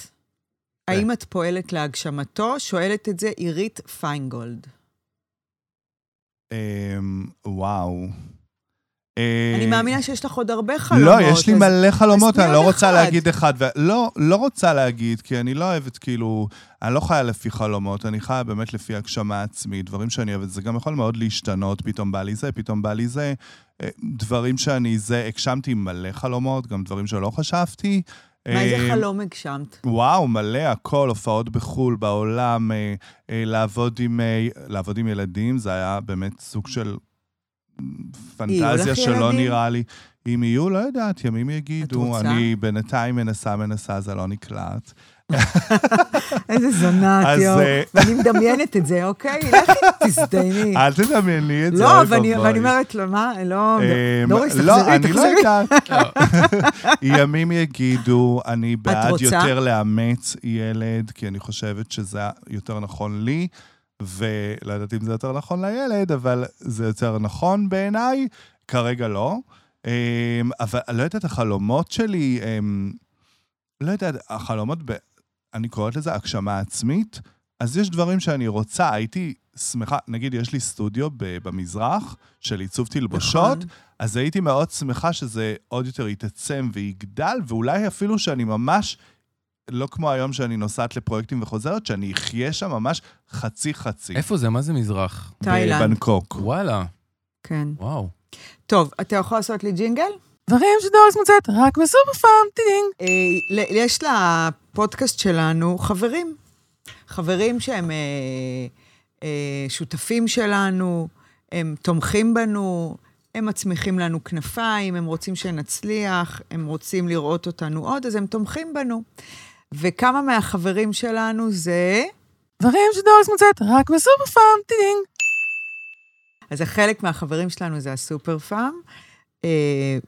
S1: האם את פועלת להגשמתו? שואלת את זה עירית פיינגולד.
S2: אמ, וואו.
S1: אני
S2: אה,
S1: מאמינה שיש לך עוד הרבה חלומות.
S2: לא, יש לי מלא חלומות, אני לא רוצה. להגיד אחד. לא, לא רוצה להגיד, כי אני לא אוהבת, כאילו, אני לא חיה לפי חלומות, אני חיה באמת לפי הגשמה עצמית, דברים שאני אוהבת. זה גם יכול מאוד להשתנות, פתאום בא לי זה, פתאום בא לי זה. אה, דברים שאני זה, הגשמתי מלא חלומות, גם דברים שלא חשבתי.
S1: מה, איזה
S2: אה,
S1: חלום הגשמת?
S2: וואו, מלא, הכל, הופעות בחו"ל, בעולם, אה, אה, לעבוד, עם, לעבוד עם ילדים, זה היה באמת סוג של פנטזיה שלא
S1: ילדים?
S2: נראה לי. אם יהיו, לא יודעת, ימים יגידו. אני בינתיים מנסה, מנסה, זה לא נקלט.
S1: איזה זונה את, יואו.
S2: אה,
S1: ואני מדמיינת את זה, אוקיי? לכי תזדייני.
S2: אל תדמיין לי את זה,
S1: לא, ואני אומרת לו, מה, לא,
S2: אמ,
S1: דוריס,
S2: לא,
S1: תחזרי,
S2: אני לא
S1: תחזרי.
S2: יודעת.
S3: לא.
S2: ימים יגידו, אני בעד? יותר לאמץ ילד, כי אני חושבת שזה יותר נכון לי, ולא יודעת אם זה יותר נכון לילד, אבל זה יותר נכון בעיניי, כרגע לא. אמ, אבל לא יודעת, החלומות שלי, אמ, לא יודעת, החלומות. אני קוראת לזה הגשמה עצמית, אז יש דברים שאני רוצה, הייתי שמחה, נגיד, יש לי סטודיו ב- במזרח של עיצוב תלבושות,
S1: נכון.
S2: אז הייתי מאוד שמחה שזה עוד יותר יתעצם ויגדל, ואולי אפילו שאני ממש, לא כמו היום שאני נוסעת לפרויקטים וחוזרת, שאני אחיה שם ממש חצי-חצי.
S3: איפה זה? מה זה מזרח?
S1: תאילנד.
S2: בבנקוק.
S3: וואלה,
S1: כן.
S3: וואו.
S1: טוב, אתה יכול לעשות לי ג'ינגל?
S3: דברים שדוריס מוצאת רק בסופר פארם, טינג.
S1: אה, ל- יש לפודקאסט שלנו חברים. חברים שהם אה, אה, שותפים שלנו, הם תומכים בנו, הם מצמיחים לנו כנפיים, הם רוצים שנצליח, הם רוצים לראות אותנו עוד, אז הם תומכים בנו. וכמה מהחברים שלנו זה...
S3: דברים שדוריס מוצאת רק בסופר פארם, טינג.
S1: אז חלק מהחברים שלנו זה הסופר פארם,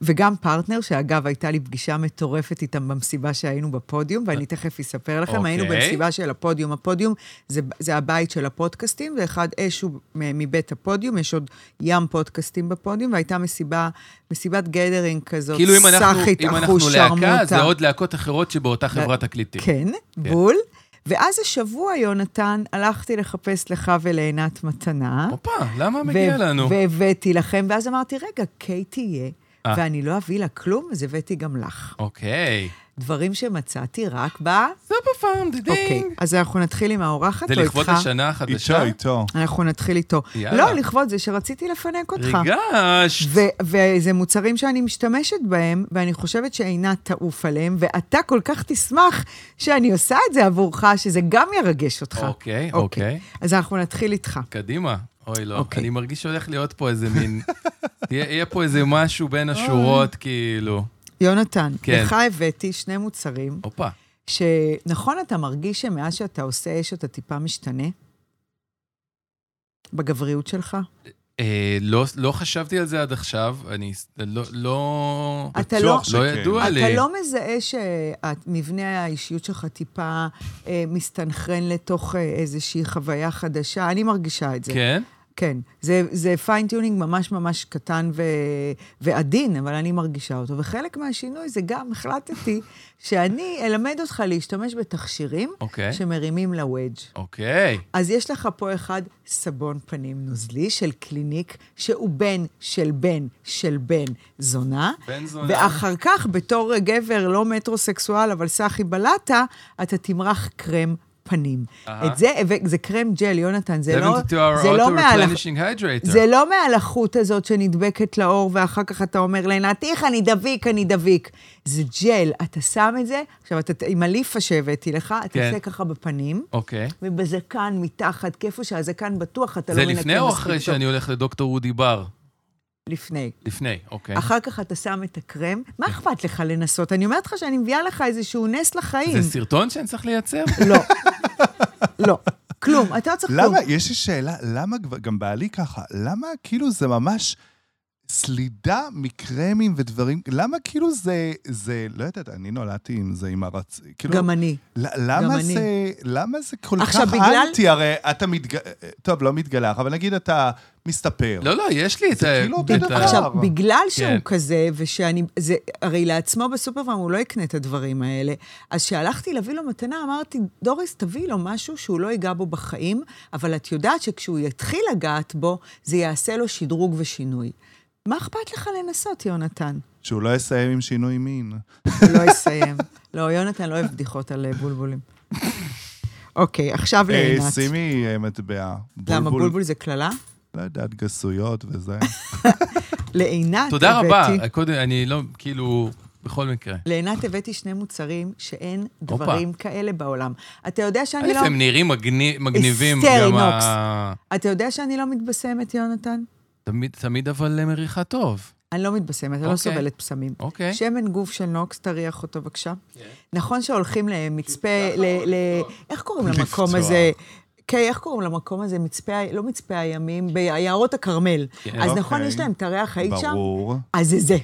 S1: וגם פרטנר, שאגב, הייתה לי פגישה מטורפת איתם במסיבה שהיינו בפודיום, ואני תכף אספר לכם. היינו
S3: אוקיי.
S1: במסיבה של הפודיום. הפודיום זה, זה הבית של הפודקאסטים, ואחד אשו מ- מבית הפודיום, יש עוד ים פודקאסטים בפודיום, והייתה מסיבה, מסיבת gathering כזאת,
S3: כאילו אם אנחנו,
S1: סאחית,
S3: אם אנחנו
S1: אחוז,
S3: להקה,
S1: שרמוטה.
S3: זה עוד להקות אחרות שבאותה חברת תקליטים.
S1: כן, בול. ואז השבוע, יונתן, הלכתי לחפש לך ולעינת מתנה.
S3: הופה, למה מגיע לנו?
S1: והבאתי לכם, ואז אמרתי, רגע, קיי תהיה,
S3: אה.
S1: ואני לא אביא לה כלום, אז הבאתי גם לך.
S3: אוקיי.
S1: דברים שמצאתי רק ב...
S3: סופר פארם,
S1: אוקיי,
S3: דידינג.
S1: אז אנחנו נתחיל עם האורחת,
S3: זה
S1: או
S3: לכבוד
S1: איתך?
S3: השנה החדשה?
S2: איתו, איתו.
S1: אנחנו נתחיל איתו.
S3: יאללה.
S1: לא, לכבוד זה שרציתי לפנק אותך.
S3: ריגשת.
S1: ו- וזה מוצרים שאני משתמשת בהם, ואני חושבת שעינת תעוף עליהם, ואתה כל כך תשמח שאני עושה את זה עבורך, שזה גם ירגש אותך.
S3: אוקיי, אוקיי.
S1: אז אנחנו נתחיל איתך.
S3: קדימה. אוי, לא.
S1: אוקיי.
S3: אני מרגיש שהולך להיות פה איזה מין... יהיה יהיה פה איזה משהו בין השורות, כאילו.
S1: יונתן,
S3: כן.
S1: לך הבאתי שני מוצרים,
S3: הופה.
S1: שנכון, אתה מרגיש שמאז שאתה עושה אש אתה טיפה משתנה? בגבריות שלך?
S3: אה, לא, לא חשבתי על זה עד עכשיו, אני לא, לא,
S1: אתה לא,
S3: לא. ידוע לי.
S1: אתה לא מזהה שמבנה האישיות שלך טיפה אה, מסתנכרן לתוך אה, איזושהי חוויה חדשה? אני מרגישה את זה.
S3: כן?
S1: כן. זה, זה fine tuning ממש ממש קטן ו, ועדין, אבל אני מרגישה אותו. וחלק מהשינוי זה גם, החלטתי שאני אלמד אותך להשתמש בתכשירים
S3: אוקיי.
S1: שמרימים לוודג'.
S3: אוקיי.
S1: אז יש לך פה אחד סבון פנים נוזלי של קליניק, שהוא בן של בן של בן זונה.
S3: בן זונה.
S1: ואחר כך, בתור גבר לא מטרוסקסואל, אבל סאחי בלטה, אתה תמרח קרם פנים.
S3: אהה.
S1: את זה, זה קרם ג'ל, יונתן, זה לא,
S3: 72 hour
S1: זה לא מעל... זה לא מהלחות הזאת שנדבקת לאור, ואחר כך אתה אומר לעינתיך, אני דביק, אני דביק. זה ג'ל, אתה שם את זה, עכשיו, אתה, עם הליפה שהבאתי לך, אתה
S3: כן.
S1: עושה ככה בפנים,
S3: אוקיי.
S1: ובזקן מתחת, כאיפה שהזקן בטוח, אתה
S3: זה
S1: לא מנקה
S3: לפני או
S1: מספיק
S3: אחרי
S1: טוב.
S3: שאני הולך לדוקטור אודי בר?
S1: לפני.
S3: לפני, אוקיי.
S1: אחר כך אתה שם את הקרם, מה אכפת לך לנסות? אני אומרת לך שאני מביאה לך איזשהו נס לחיים.
S3: זה סרטון שאני צריך לייצר?
S1: לא. לא. כלום, אתה לא צריך כלום.
S2: למה, יש לי שאלה, למה, גם בעלי ככה, למה כאילו זה ממש סלידה מקרמים ודברים, למה כאילו זה, זה, לא יודעת, אני נולדתי עם זה, עם הרצ... כאילו,
S1: גם אני.
S2: למה
S1: אני.
S2: זה, למה זה כל
S1: עכשיו,
S2: כך
S1: בגלל-
S2: אנטי? הרי אתה מתג... טוב, לא מתגלח, אבל נגיד אתה מסתפר.
S3: לא, לא, יש לי את
S2: זה
S3: ה...
S2: כאילו אותו דבר.
S1: עכשיו, בגלל שהוא
S3: כן.
S1: כזה, ושאני... זה, הרי לעצמו בסופרפארם הוא לא יקנה את הדברים האלה. אז כשהלכתי להביא לו מתנה, אמרתי, דוריס, תביאי לו משהו שהוא לא ייגע בו בחיים, אבל את יודעת שכשהוא יתחיל לגעת בו, זה יעשה לו שדרוג ושינוי. מה אכפת לך לנסות, יונתן?
S2: שהוא לא יסיים עם שינוי מין.
S1: הוא לא יסיים. לא, יונתן לא אוהב בדיחות על אה, בולבולים. אוקיי, עכשיו
S2: אה,
S1: לעינת.
S2: שימי אה, מטבע.
S1: למה, בולבול זה קללה?
S2: לא יודעת, גסויות וזה.
S1: לעינת
S3: תודה רבה.
S1: הבאתי-
S3: קודם, אני לא, כאילו, בכל מקרה.
S1: לעינת הבאתי שני מוצרים שאין. דברים כאלה בעולם. אתה יודע שאני לא...
S3: הם נראים מגני- מגניבים. גם. ה-
S1: אתה יודע שאני לא מתבשמת, יונתן?
S3: תמיד, תמיד אבל מריחה טוב.
S1: אני לא מתבשמת, אני לא
S3: אוקיי.
S1: סובלת פסמים.
S3: אוקיי.
S1: שמן גוף של נוקס, תריח אותו בבקשה. נכון שהולכים למצפה, ל... ל- איך קוראים למקום. הזה? כן, איך קוראים למקום הזה? מצפה, לא מצפה הימים, ביערות הכרמל.
S3: כן.
S1: אז נכון,
S2: אוקיי.
S1: יש להם את הריח, היית שם?
S2: ברור.
S1: אז זה זה.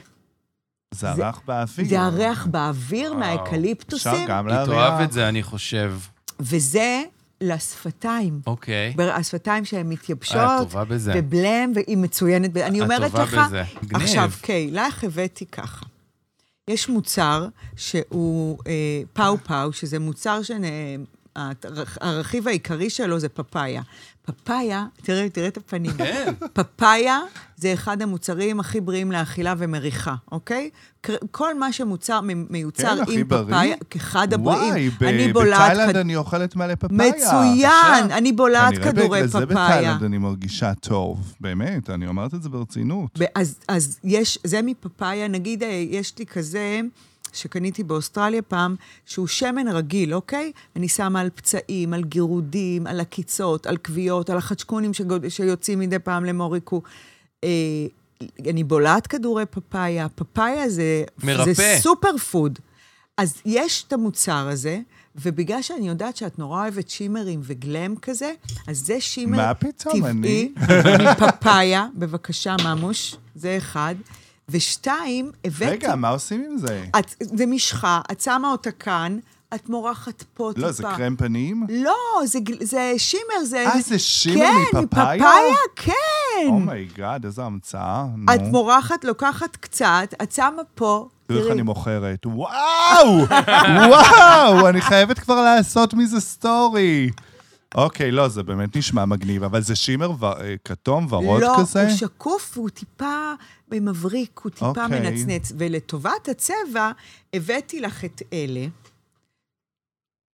S2: זה הרך באוויר.
S1: זה הריח באוויר. מהאקליפטוסים,
S2: אפשר גם
S3: היא
S2: להריח.
S3: תאהב את זה, אני חושב.
S1: וזה לשפתיים.
S3: אוקיי.
S1: בר- השפתיים שהן מתייבשות,
S3: אה, את טובה בזה.
S1: ובלם, והיא מצוינת. ב- אני
S3: את
S1: אומרת
S3: טובה
S1: לך...
S3: בזה. מגניב.
S1: עכשיו, קיי, לך הבאתי ככה. יש מוצר שהוא אה, פאו פאו, שזה מוצר שהרכיב העיקרי שלו זה פפאיה. פפאיה, תראה, תראה את הפנים.
S3: כן.
S1: פפאיה זה אחד המוצרים הכי בריאים לאכילה ומריחה, אוקיי? כל מה שמוצר, מיוצר
S2: כן,
S1: עם? פפאיה, כאחד הבריאים.
S2: וואי, ב-
S1: אני בולעת
S2: בתאילנד
S1: כד-
S2: אני אוכלת מלא פפאיה.
S1: מצוין, אני בולעת
S2: כנראה
S1: כדורי
S2: בגלל זה
S1: פפאיה.
S2: בתאילנד אני מרגישה טוב. באמת, אני אומרת את זה ברצינות.
S1: אז, אז יש, זה מפפאיה, נגיד, אה, יש לי כזה, שקניתי באוסטרליה פעם, שהוא שמן רגיל, אוקיי? אני שמה על פצעים, על גירודים, על עקיצות, על כוויות, על החדשקונים שגוד- שיוצאים מדי פעם למוריקו. אה, אני בולעת כדורי פפאיה, פפאיה זה,
S3: מרפא.
S1: זה סופר פוד. אז יש את המוצר הזה, ובגלל שאני יודעת שאת נורא אוהבת שימרים וגלם כזה, אז זה shimmer
S2: מה פתאום,
S1: טבעי מפפאיה, בבקשה, ממוש, זה אחד. ושתיים, הבאתי...
S2: רגע, מה עושים עם זה?
S1: את, זה משחה, את שמה אותה כאן, את מורחת פה טיפה.
S2: לא, זה קרם פנים?
S1: לא, זה, זה shimmer, זה...
S2: אה, זה shimmer
S1: כן,
S2: מפפאיה?
S1: מפפאיה, כן.
S2: oh my god, איזה המצאה. נו.
S1: את מורחת, לוקחת קצת, את שמה פה,
S2: תראו איך
S1: תראי,
S2: אני מוכרת. וואו! וואו! אני חייבת כבר לעשות מזה סטורי. אוקיי, לא, זה באמת נשמע מגניב, אבל זה שימר ו- אה, כתום, ורוד
S1: לא,
S2: כזה?
S1: הוא שקוף והוא טיפה מבריק, הוא טיפה
S2: אוקיי.
S1: מנצנץ. ולטובת הצבע, הבאתי לך את אלה.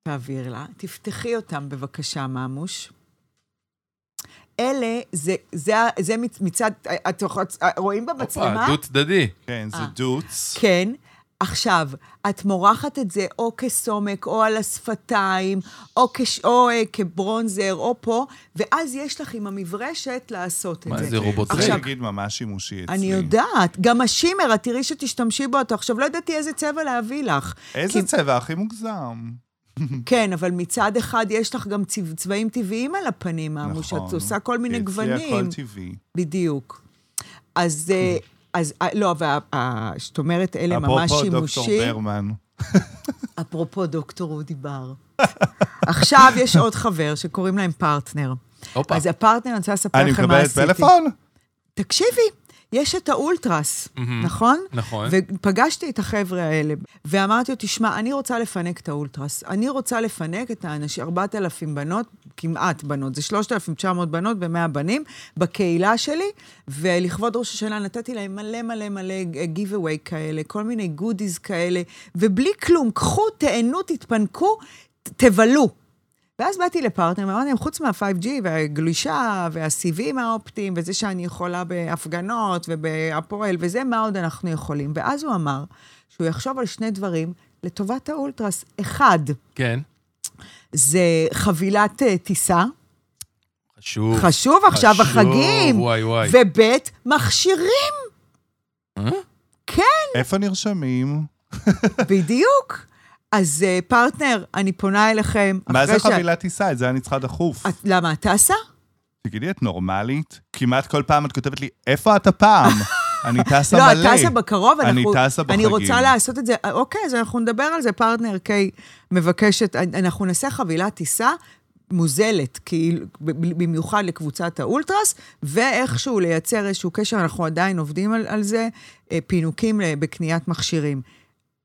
S1: תעביר לה. תפתחי אותם בבקשה, ממוש. אלה, זה, זה, זה מצ- מצד, את רואים במצלמה?
S3: הופה, דו-צדדי.
S2: כן, זה
S1: אה.
S2: דוץ.
S1: כן. עכשיו, את מורחת את זה או כסומק, או על השפתיים, או, כש, או אה, כברונזר, או פה, ואז יש לך עם המברשת לעשות את
S3: מה,
S1: זה.
S3: רובוטריק?
S2: זה
S1: עכשיו-
S2: נגיד ממש שימושי אצלי.
S1: אני יודעת, גם השימר, את תראי שתשתמשי בו, את עכשיו לא ידעתי איזה צבע להביא לך.
S2: איזה
S1: כי-
S2: צבע הכי מוגזם.
S1: כן, אבל מצד אחד יש לך גם צבע, צבעים טבעיים על הפנים, עמו, שאת עושה כל מיני
S2: אצלי
S1: גוונים.
S2: הכל טבעי.
S1: בדיוק. אז, אה, אז אה, לא, זאת אומרת, אלה ממש
S2: אפרופו דוקטור. ברמן.
S1: אפרופו דוקטור אודי בר. עכשיו יש עוד חבר שקוראים להם פרטנר. אז הפרטנר, אני רוצה לספר
S2: אני
S1: לכם מה
S2: מקבלת
S1: עשיתי.
S2: פלאפון?
S1: תקשיבי, יש את האולטרס,
S3: מהמם.
S1: נכון?
S3: נכון.
S1: ופגשתי את החבר'ה האלה, ואמרתי לו, תשמע, אני רוצה לפנק את האולטרס. אני רוצה לפנק את האנשים, 4,000 בנות, כמעט בנות, זה 3,900 בנות ו-100 בנים, בקהילה שלי, ולכבוד ראש השנה נתתי להם מלא מלא מלא giveaway כאלה, כל מיני גודיז כאלה, ובלי כלום, קחו, תהנו, תתפנקו, תבלו. ואז באתי לפרטנר, ואמרתי להם, חוץ מה-5G והגלישה והסיבים האופטיים, וזה שאני יכולה בהפגנות ובהפועל, וזה, מה עוד אנחנו יכולים? ואז הוא אמר שהוא יחשוב על שני דברים לטובת האולטרס. אחד,
S3: כן.
S1: זה חבילת אה, טיסה,
S3: חשוב.
S1: חשוב עכשיו
S3: חשוב,
S1: החגים,
S3: וואי, וואי.
S1: וב' מכשירים,
S3: אה?
S2: איפה נרשמים?
S1: בדיוק. אז אה, פרטנר, אני פונה אליכם.
S2: מה זה חבילת טיסה? את זה אני צריכה דחוף.
S1: את- למה, את טסה?
S2: תגידי, את נורמלית? כמעט כל פעם את כותבת לי, איפה את הפעם? אני טסה
S1: לא,
S2: מלא.
S1: את טסה בקרוב,
S2: אני טסה
S1: אני
S2: בחגים.
S1: רוצה לעשות את זה, אוקיי, אז אנחנו נדבר על זה, פרטנר קיי מבקשת, אנחנו נעשה חבילת טיסה מוזלת, כאילו, במיוחד לקבוצת האולטרס, ואיכשהו לייצר איזשהו קשר, אנחנו עדיין עובדים על, על זה, אה, פינוקים ל- בקניית מכשירים.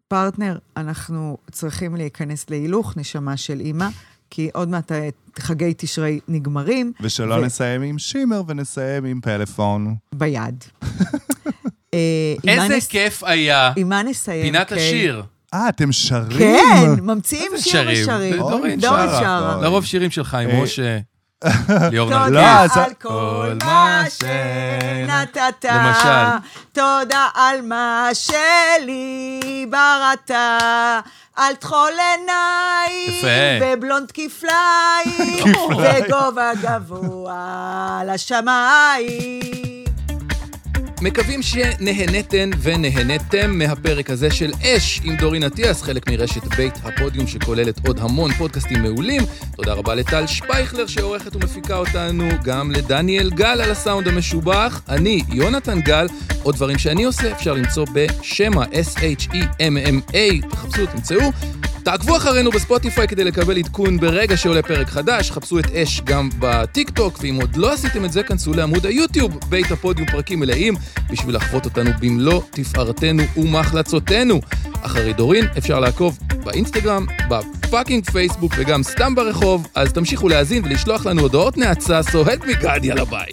S1: פרטנר, אנחנו צריכים להיכנס להילוך, נשמה של אימא, כי עוד מעט חגי תשרי נגמרים.
S2: ושלא
S1: ו-
S2: נסיים עם shimmer ונסיים עם פלאפון.
S1: ביד. אה,
S3: איזה
S1: נס-
S3: כיף היה
S1: עם מה נסיים?
S3: פינת
S1: קיי?
S3: השיר.
S2: אה, אתם שרים?
S1: כן, ממציאים שיר
S3: שרים?
S1: ושרים.
S3: דורין
S1: דורין
S3: שרה. לרוב שירים של חיים
S2: אה.
S3: משה, ליאור
S1: תודה
S2: לא,
S1: על כל מה שנתת.
S3: למשל.
S1: תודה על מה שלי בראת. על טחול עיניים. ובלונד כפליים, וגובה גבוה לשמיים.
S3: מקווים שנהנתן ונהנתם מהפרק הזה של אש עם דורין אטיאס, חלק מרשת בית הפודיום שכוללת עוד המון פודקאסטים מעולים. תודה רבה לטל שפייכלר שעורכת ומפיקה אותנו, גם לדניאל גל על הסאונד המשובח. אני, יונתן גל, עוד דברים שאני עושה אפשר למצוא בשמע, S-H-E-M-M-A, תחפשו, תמצאו. תעקבו אחרינו בספוטיפיי כדי לקבל עדכון ברגע שעולה פרק חדש, חפשו את אש גם בטיק טוק, ואם עוד לא עשיתם את זה, כנסו לעמוד היוטיוב, בית הפודיום פרקים מלאים, בשביל לחוות אותנו במלוא תפארתנו ומחלצותינו. אחרי דורין אפשר לעקוב באינסטגרם, ב fucking פייסבוק וגם סתם ברחוב, אז תמשיכו להאזין ולשלוח לנו הודעות נאצה, סוהד מגד, יאללה ביי.